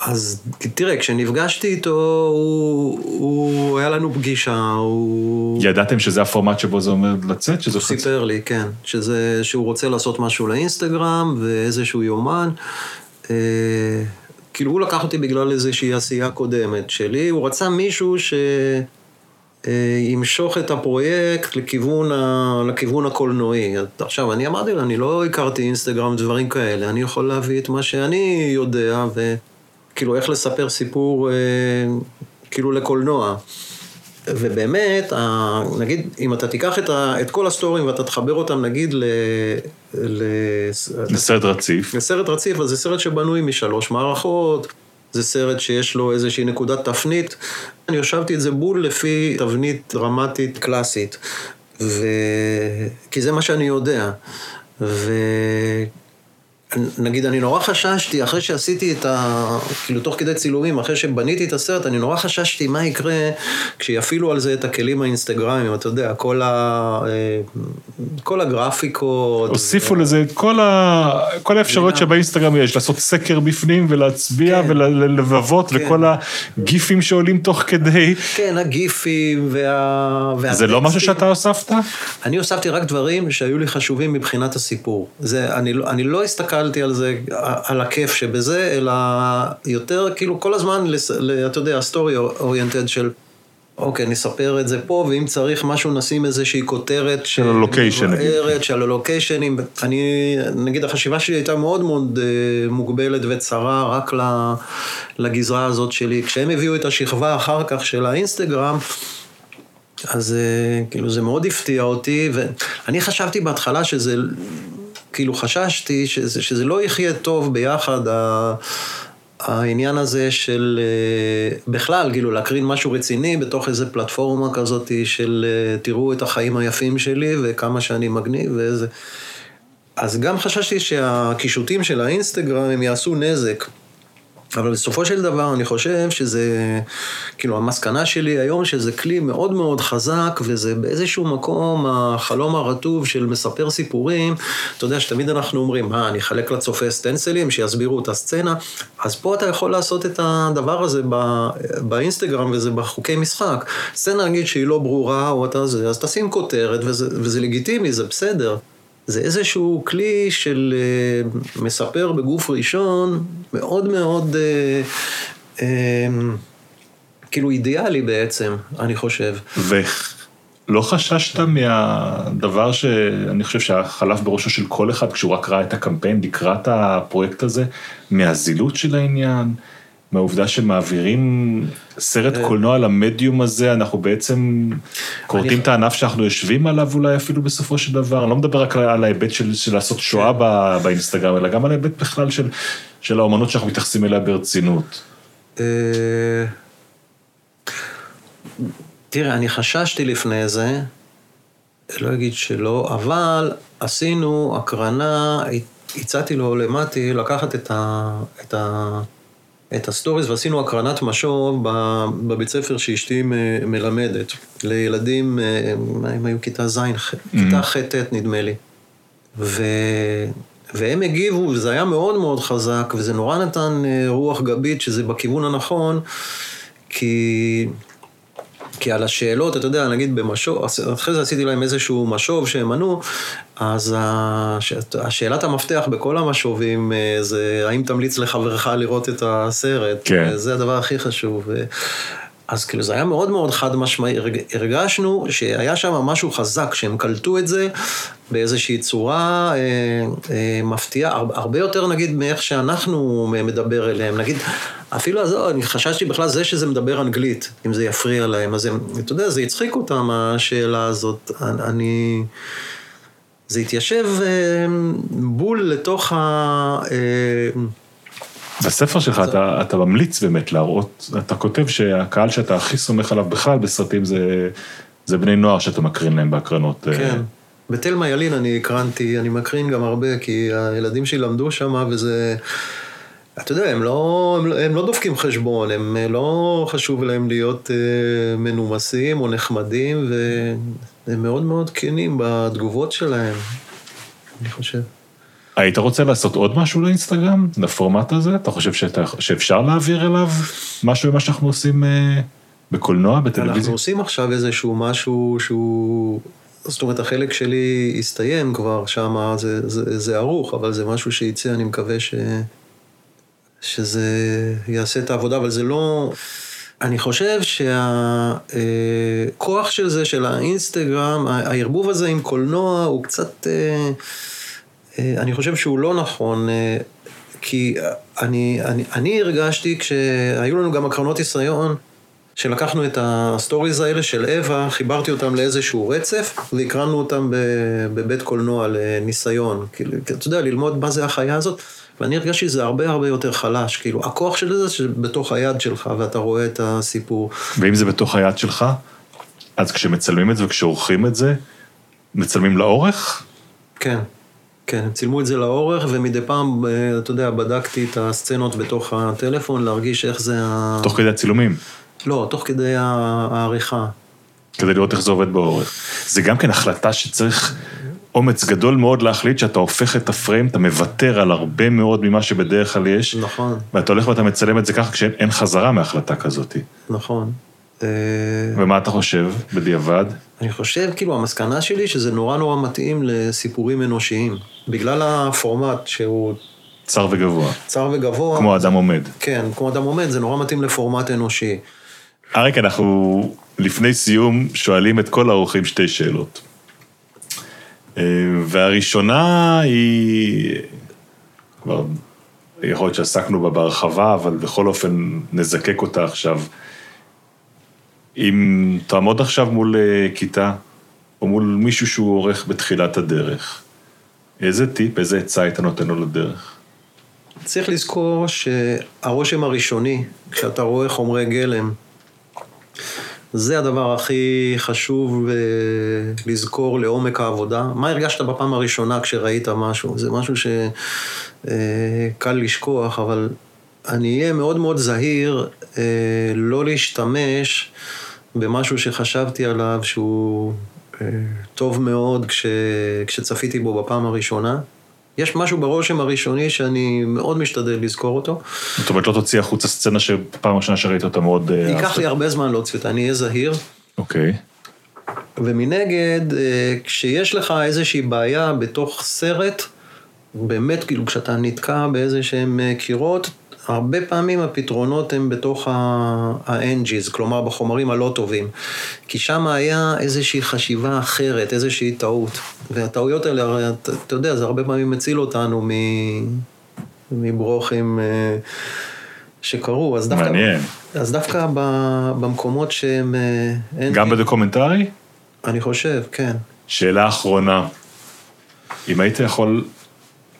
אז תראה, כשנפגשתי איתו, הוא, הוא היה לנו פגישה, הוא... ידעתם שזה הפורמט שבו זה עומד לצאת? הוא סיפר לי, כן, שזה, שהוא רוצה לעשות משהו לאינסטגרם ואיזשהו יומן. אה, כאילו, הוא לקח אותי בגלל איזושהי עשייה קודמת שלי, הוא רצה מישהו ש... אה, את הפרויקט לכיוון, ה... לכיוון הקולנועי. עכשיו, אני אמרתי לו, אני לא הכרתי אינסטגרם ודברים כאלה, אני יכול להביא את מה שאני יודע, וכאילו איך לספר סיפור, אה, כאילו לקולנוע. ובאמת, נגיד, אם אתה תיקח את, ה... את כל הסטורים ואתה תחבר אותם, נגיד, ל... ל... לסרט רציף. לסרט רציף, אז זה סרט שבנוי משלוש מערכות, זה סרט שיש לו איזושהי נקודת תפנית. אני הושבתי את זה בול לפי תבנית דרמטית קלאסית, ו... כי זה מה שאני יודע. ו... נגיד, אני נורא חששתי, אחרי שעשיתי את ה... כאילו, תוך כדי צילומים, אחרי שבניתי את הסרט, אני נורא חששתי מה יקרה כשיפעילו על זה את הכלים האינסטגרמיים, אתה יודע, כל, ה... אה, כל הגרפיקות. הוסיפו לזה את כל, ה... כל האפשרויות שבאינסטגרם יש, לעשות סקר בפנים ולהצביע כן. וללבבות כן. וכל הגיפים שעולים תוך כדי. כן, הגיפים וה... זה לא משהו שאתה הוספת? אני הוספתי רק דברים שהיו לי חשובים מבחינת הסיפור. זה, אני, לא- אני לא הסתכלתי על זה, על הכיף שבזה, אלא יותר כאילו כל הזמן, אתה יודע, סטורי אוריינטד של... אוקיי, נספר את זה פה, ואם צריך משהו, נשים איזושהי כותרת של הלוקיישן, של הלוקיישנים. אני, נגיד, החשיבה שלי הייתה מאוד מאוד אה, מוגבלת וצרה רק לגזרה הזאת שלי. כשהם הביאו את השכבה אחר כך של האינסטגרם, אז אה, כאילו זה מאוד הפתיע אותי, ואני חשבתי בהתחלה שזה, כאילו חששתי שזה, שזה לא יחיה טוב ביחד, העניין הזה של אה, בכלל, כאילו להקרין משהו רציני בתוך איזה פלטפורמה כזאת של אה, תראו את החיים היפים שלי וכמה שאני מגניב ואיזה... אז גם חששתי שהקישוטים של האינסטגרם הם יעשו נזק. אבל בסופו של דבר אני חושב שזה, כאילו המסקנה שלי היום שזה כלי מאוד מאוד חזק וזה באיזשהו מקום החלום הרטוב של מספר סיפורים. אתה יודע שתמיד אנחנו אומרים, מה, אני אחלק לצופה סטנסלים שיסבירו את הסצנה? אז פה אתה יכול לעשות את הדבר הזה ב, באינסטגרם וזה בחוקי משחק. סצנה נגיד שהיא לא ברורה או אתה זה, אז תשים כותרת וזה, וזה לגיטימי, זה בסדר. זה איזשהו כלי של uh, מספר בגוף ראשון, מאוד מאוד uh, uh, כאילו אידיאלי בעצם, אני חושב. ולא חששת מהדבר שאני חושב שחלף בראשו של כל אחד כשהוא רק ראה את הקמפיין לקראת הפרויקט הזה, מהזילות של העניין, מהעובדה שמעבירים סרט קולנוע למדיום הזה, אנחנו בעצם כורתים את הענף שאנחנו יושבים עליו אולי אפילו בסופו של דבר. אני לא מדבר רק על ההיבט של, של לעשות שואה ב- באינסטגרם, אלא גם על ההיבט בכלל של, של האומנות שאנחנו מתייחסים אליה ברצינות. אה, תראה, אני חששתי לפני זה, לא אגיד שלא, אבל עשינו הקרנה, הצעתי לו למטי לקחת את, ה, את, ה, את ה-stories ועשינו הקרנת משוב בבית ספר שאשתי מלמדת, לילדים, אה, הם היו כיתה ז', כיתה ח'-ט' נדמה לי. ו... והם הגיבו, וזה היה מאוד מאוד חזק, וזה נורא נתן אה, רוח גבית שזה בכיוון הנכון, כי... כי על השאלות, אתה יודע, נגיד במשוב, אחרי זה עשיתי להם איזשהו משוב שהם ענו, אז הש... השאלת המפתח בכל המשובים אה, זה האם תמליץ לחברך לראות את הסרט. כן. זה הדבר הכי חשוב. אז כאילו זה היה מאוד מאוד חד משמעי, הרג- הרגשנו שהיה שם משהו חזק, שהם קלטו את זה באיזושהי צורה אה, אה, מפתיעה, הר- הרבה יותר נגיד מאיך שאנחנו מדבר אליהם. נגיד, אפילו עזוב, אני חששתי בכלל זה שזה מדבר אנגלית, אם זה יפריע להם, אז הם, אתה יודע, זה הצחיק אותם, השאלה הזאת. אני... זה התיישב אה, בול לתוך ה... אה, בספר שלך אתה, אתה ממליץ באמת להראות, אתה כותב שהקהל שאתה הכי סומך עליו בכלל בסרטים זה, זה בני נוער שאתה מקרין להם בהקרנות. אה. כן. בתלמה ילין אני הקרנתי, אני מקרין גם הרבה, כי הילדים שלי למדו שם, וזה... אתה יודע, הם לא, הם, לא- הם לא דופקים חשבון, הם אה, לא חשוב להם להיות אה, מנומסים או נחמדים, והם מאוד מאוד כנים בתגובות שלהם, אני חושב. היית רוצה לעשות עוד משהו לאינסטגרם, לפורמט הזה? אתה חושב שאתה, שאפשר להעביר אליו משהו ממה שאנחנו עושים אה, בקולנוע, בטלוויזיה? אנחנו עושים עכשיו איזשהו משהו שהוא... זאת אומרת, החלק שלי הסתיים כבר שם, זה, זה, זה ערוך, אבל זה משהו שיצא, אני מקווה ש... שזה יעשה את העבודה, אבל זה לא... אני חושב שהכוח של זה, של האינסטגרם, הערבוב הזה עם קולנוע, הוא קצת... אה, אה, אני חושב שהוא לא נכון, אה, כי אני, אני, אני הרגשתי כשהיו לנו גם הקרנות ניסיון, שלקחנו את ה-stories האלה של אווה, חיברתי אותם לאיזשהו רצף, והקרנו אותם בבית קולנוע לניסיון. כאילו, אתה יודע, ללמוד מה זה החיה הזאת. ואני הרגשתי שזה הרבה הרבה יותר חלש, כאילו, הכוח של זה שבתוך היד שלך, ואתה רואה את הסיפור. ואם זה בתוך היד שלך, אז כשמצלמים את זה וכשעורכים את זה, מצלמים לאורך? כן. כן, הם צילמו את זה לאורך, ומדי פעם, אה, אתה יודע, בדקתי את הסצנות בתוך הטלפון, להרגיש איך זה ה... תוך כדי הצילומים? לא, תוך כדי העריכה. כדי לראות איך זה עובד באורך. זה גם כן החלטה שצריך אומץ גדול מאוד להחליט שאתה הופך את הפריים, אתה מוותר על הרבה מאוד ממה שבדרך כלל יש. נכון. ואתה הולך ואתה מצלם את זה ככה כשאין חזרה מהחלטה כזאת. נכון. אה, ומה אתה חושב בדיעבד? אני חושב, כאילו, המסקנה שלי שזה נורא נורא מתאים לסיפורים אנושיים. בגלל הפורמט שהוא... צר וגבוה. צר וגבוה. כמו אדם עומד. כן, כמו אדם עומד, זה נורא מתאים לפורמט אנושי. אריק, אנחנו לפני סיום שואלים את כל האורחים שתי שאלות. אה, והראשונה היא, כבר יכול להיות שעסקנו בה בהרחבה, אבל בכל אופן נזקק אותה עכשיו. אם תעמוד עכשיו מול אה, כיתה, או מול מישהו שהוא עורך בתחילת הדרך, איזה טיפ, איזה עצה היית נותן לו לדרך? צריך לזכור שהרושם הראשוני, כשאתה רואה חומרי גלם, זה הדבר הכי חשוב אה, לזכור לעומק העבודה. מה הרגשת בפעם הראשונה כשראית משהו? זה משהו שקל אה, לשכוח, אבל אני אהיה מאוד מאוד זהיר אה, לא להשתמש במשהו שחשבתי עליו שהוא טוב מאוד כש, כשצפיתי בו בפעם הראשונה. יש משהו ברושם הראשוני שאני מאוד משתדל לזכור אותו. זאת אומרת, לא תוציא החוצה סצנה שפעם ראשונה שראית אותה מאוד... אה, ייקח לי הרבה זמן להוציא אותה, אני אהיה זהיר. אוקיי. ומנגד, אה, כשיש לך איזושהי בעיה בתוך סרט, באמת, כאילו, כשאתה נתקע באיזה שהם אה, קירות, הרבה פעמים הפתרונות הם בתוך ה-NG's, כלומר בחומרים הלא טובים. כי שם היה איזושהי חשיבה אחרת, איזושהי טעות. והטעויות האלה, הרי אתה, אתה יודע, זה הרבה פעמים מציל אותנו מ... מברוכים אה, שקרו. אז דווקא, מעניין. אז דווקא במקומות שהם... אה, גם בדוקומנטרי? אני חושב, כן. שאלה אחרונה, אם היית יכול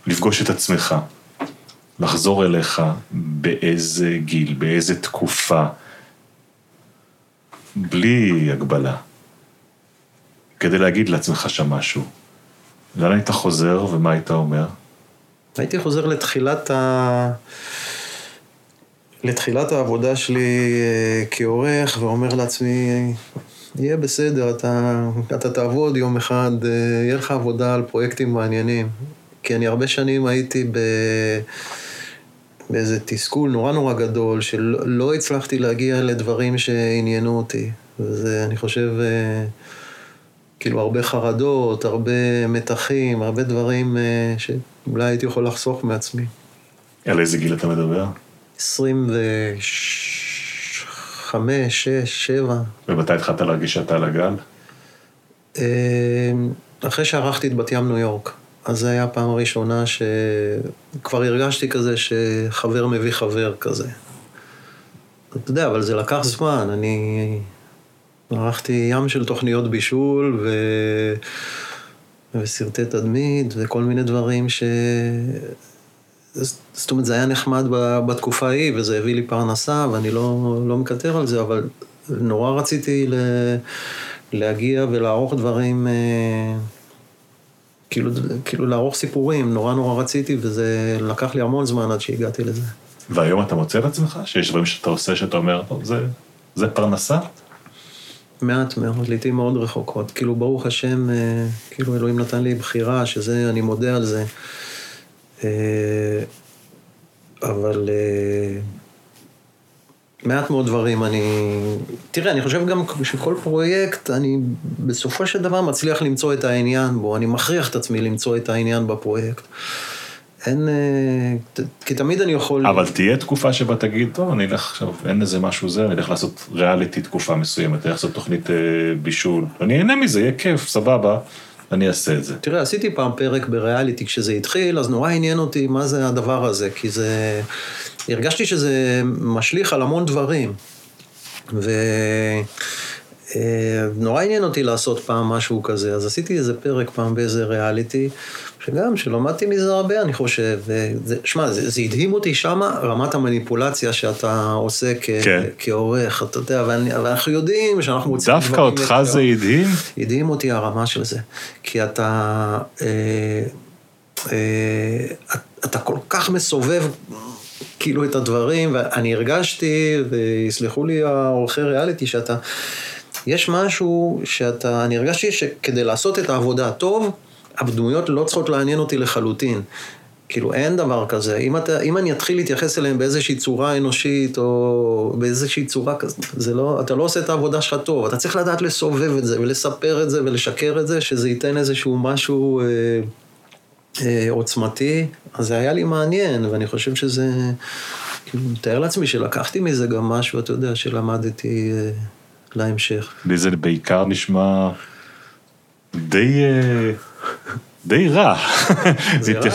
לפגוש את עצמך, לחזור אליך באיזה גיל, באיזה תקופה, בלי הגבלה, כדי להגיד לעצמך שם משהו. לאן היית חוזר ומה היית אומר? הייתי חוזר לתחילת ה... לתחילת העבודה שלי אה, כעורך, ואומר לעצמי, יהיה בסדר, אתה, אתה תעבוד יום אחד, אה, יהיה לך עבודה על פרויקטים מעניינים. כי אני הרבה שנים הייתי ב... באיזה תסכול נורא נורא גדול, שלא לא הצלחתי להגיע לדברים שעניינו אותי. וזה, אני חושב, אה, כאילו הרבה חרדות, הרבה מתחים, הרבה דברים אה, שאולי הייתי יכול לחסוך מעצמי. על איזה גיל אתה מדבר? 25, 6, 7. ומתי התחלת להרגיש שאתה על הגל? אה, אחרי שערכתי את בת ים ניו יורק. אז זו הייתה הפעם הראשונה שכבר הרגשתי כזה שחבר מביא חבר כזה. אתה יודע, אבל זה לקח זמן. אני ערכתי ים של תוכניות בישול ו... וסרטי תדמית וכל מיני דברים ש... זאת אומרת, זה היה נחמד בתקופה ההיא, וזה הביא לי פרנסה, ואני לא, לא מקטר על זה, אבל נורא רציתי ל... להגיע ולערוך דברים, אה, כאילו, כאילו לערוך סיפורים, נורא נורא רציתי, וזה לקח לי המון זמן עד שהגעתי לזה. והיום אתה מוצא את עצמך שיש דברים שאתה עושה שאתה אומר, טוב, זה, זה פרנסה? מעט מאוד, לעיתים מאוד רחוקות. כאילו, ברוך השם, אה, כאילו אלוהים נתן לי בחירה, שזה, אני מודה על זה. אה, אבל אה, מעט מאוד דברים, אני... תראה, אני חושב גם שכל פרויקט, אני בסופו של דבר מצליח למצוא את העניין בו, אני מכריח את עצמי למצוא את העניין בפרויקט. אין... אה, כי תמיד אני יכול... אבל תהיה תקופה שבה תגיד, טוב, אני אלך עכשיו, אין איזה משהו זה, אני אלך לעשות ריאליטי תקופה מסוימת, אני אלך לעשות תוכנית אה, בישול. אני אהנה מזה, יהיה כיף, סבבה, אני אעשה את זה. תראה, עשיתי פעם פרק בריאליטי כשזה התחיל, אז נורא עניין אותי מה זה הדבר הזה, כי זה... הרגשתי שזה משליך על המון דברים. ו... אה, עניין אותי לעשות פעם משהו כזה, אז עשיתי איזה פרק פעם באיזה ריאליטי, שגם, שלמדתי מזה הרבה, אני חושב. שמע, זה, זה הדהים אותי שמה, רמת המניפולציה שאתה עושה כ, כן. כעורך, אתה יודע, ואני, ואנחנו יודעים שאנחנו מוצאים דווקא אותך זה הדהים? הדהים אותי הרמה של זה. כי אתה... אה, אה, אתה כל כך מסובב כאילו את הדברים, ואני הרגשתי, ויסלחו לי העורכי ריאליטי, שאתה... יש משהו שאתה, אני הרגשתי שכדי לעשות את העבודה טוב, הדמויות לא צריכות לעניין אותי לחלוטין. כאילו, אין דבר כזה. אם, אתה, אם אני אתחיל להתייחס אליהם באיזושהי צורה אנושית, או באיזושהי צורה כזאת, זה לא, אתה לא עושה את העבודה שלך טוב. אתה צריך לדעת לסובב את זה, ולספר את זה, ולשקר את זה, שזה ייתן איזשהו משהו אה, עוצמתי. אז זה היה לי מעניין, ואני חושב שזה... כאילו, מתאר לעצמי שלקחתי מזה גם משהו, אתה יודע, שלמדתי... אה, להמשך. לי זה בעיקר נשמע די... די רע. זה רע,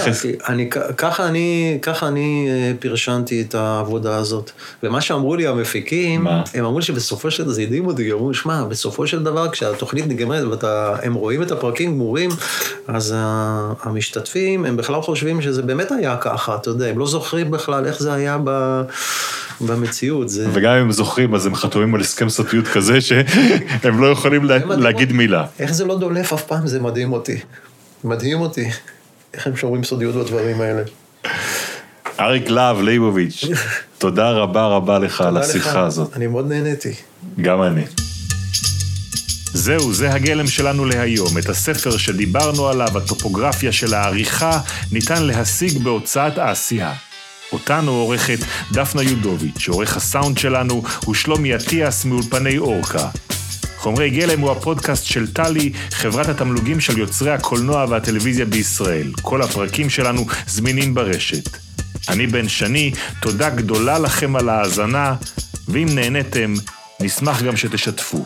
אני, ככה אני, ככה אני אה, פרשנתי את העבודה הזאת. ומה שאמרו לי המפיקים, מה? הם אמרו שבסופו של דבר, זה הדהים אותי, אמרו, שמע, בסופו של דבר, כשהתוכנית נגמרת והם רואים את הפרקים גמורים, אז המשתתפים, הם בכלל חושבים שזה באמת היה ככה, אתה יודע, הם לא זוכרים בכלל איך זה היה ב... במציאות. זה... וגם אם הם זוכרים, אז הם חתומים על הסכם סופיות כזה שהם לא יכולים לה... להגיד מילה. איך זה לא דולף אף פעם, זה מדהים אותי. מדהים אותי. איך הם שומרים סודיות בדברים האלה. אריק להב ליבוביץ', תודה רבה רבה לך על השיחה לך. הזאת. אני מאוד נהניתי. גם אני. זהו, זה הגלם שלנו להיום. את הספר שדיברנו עליו, הטופוגרפיה של העריכה, ניתן להשיג בהוצאת העשייה. אותנו עורכת דפנה יודוביץ', עורך הסאונד שלנו הוא שלומי אטיאס מאולפני אורקה. חומרי גלם הוא הפודקאסט של טלי, חברת התמלוגים של יוצרי הקולנוע והטלוויזיה בישראל. כל הפרקים שלנו זמינים ברשת. אני בן שני, תודה גדולה לכם על ההאזנה, ואם נהניתם, נשמח גם שתשתפו.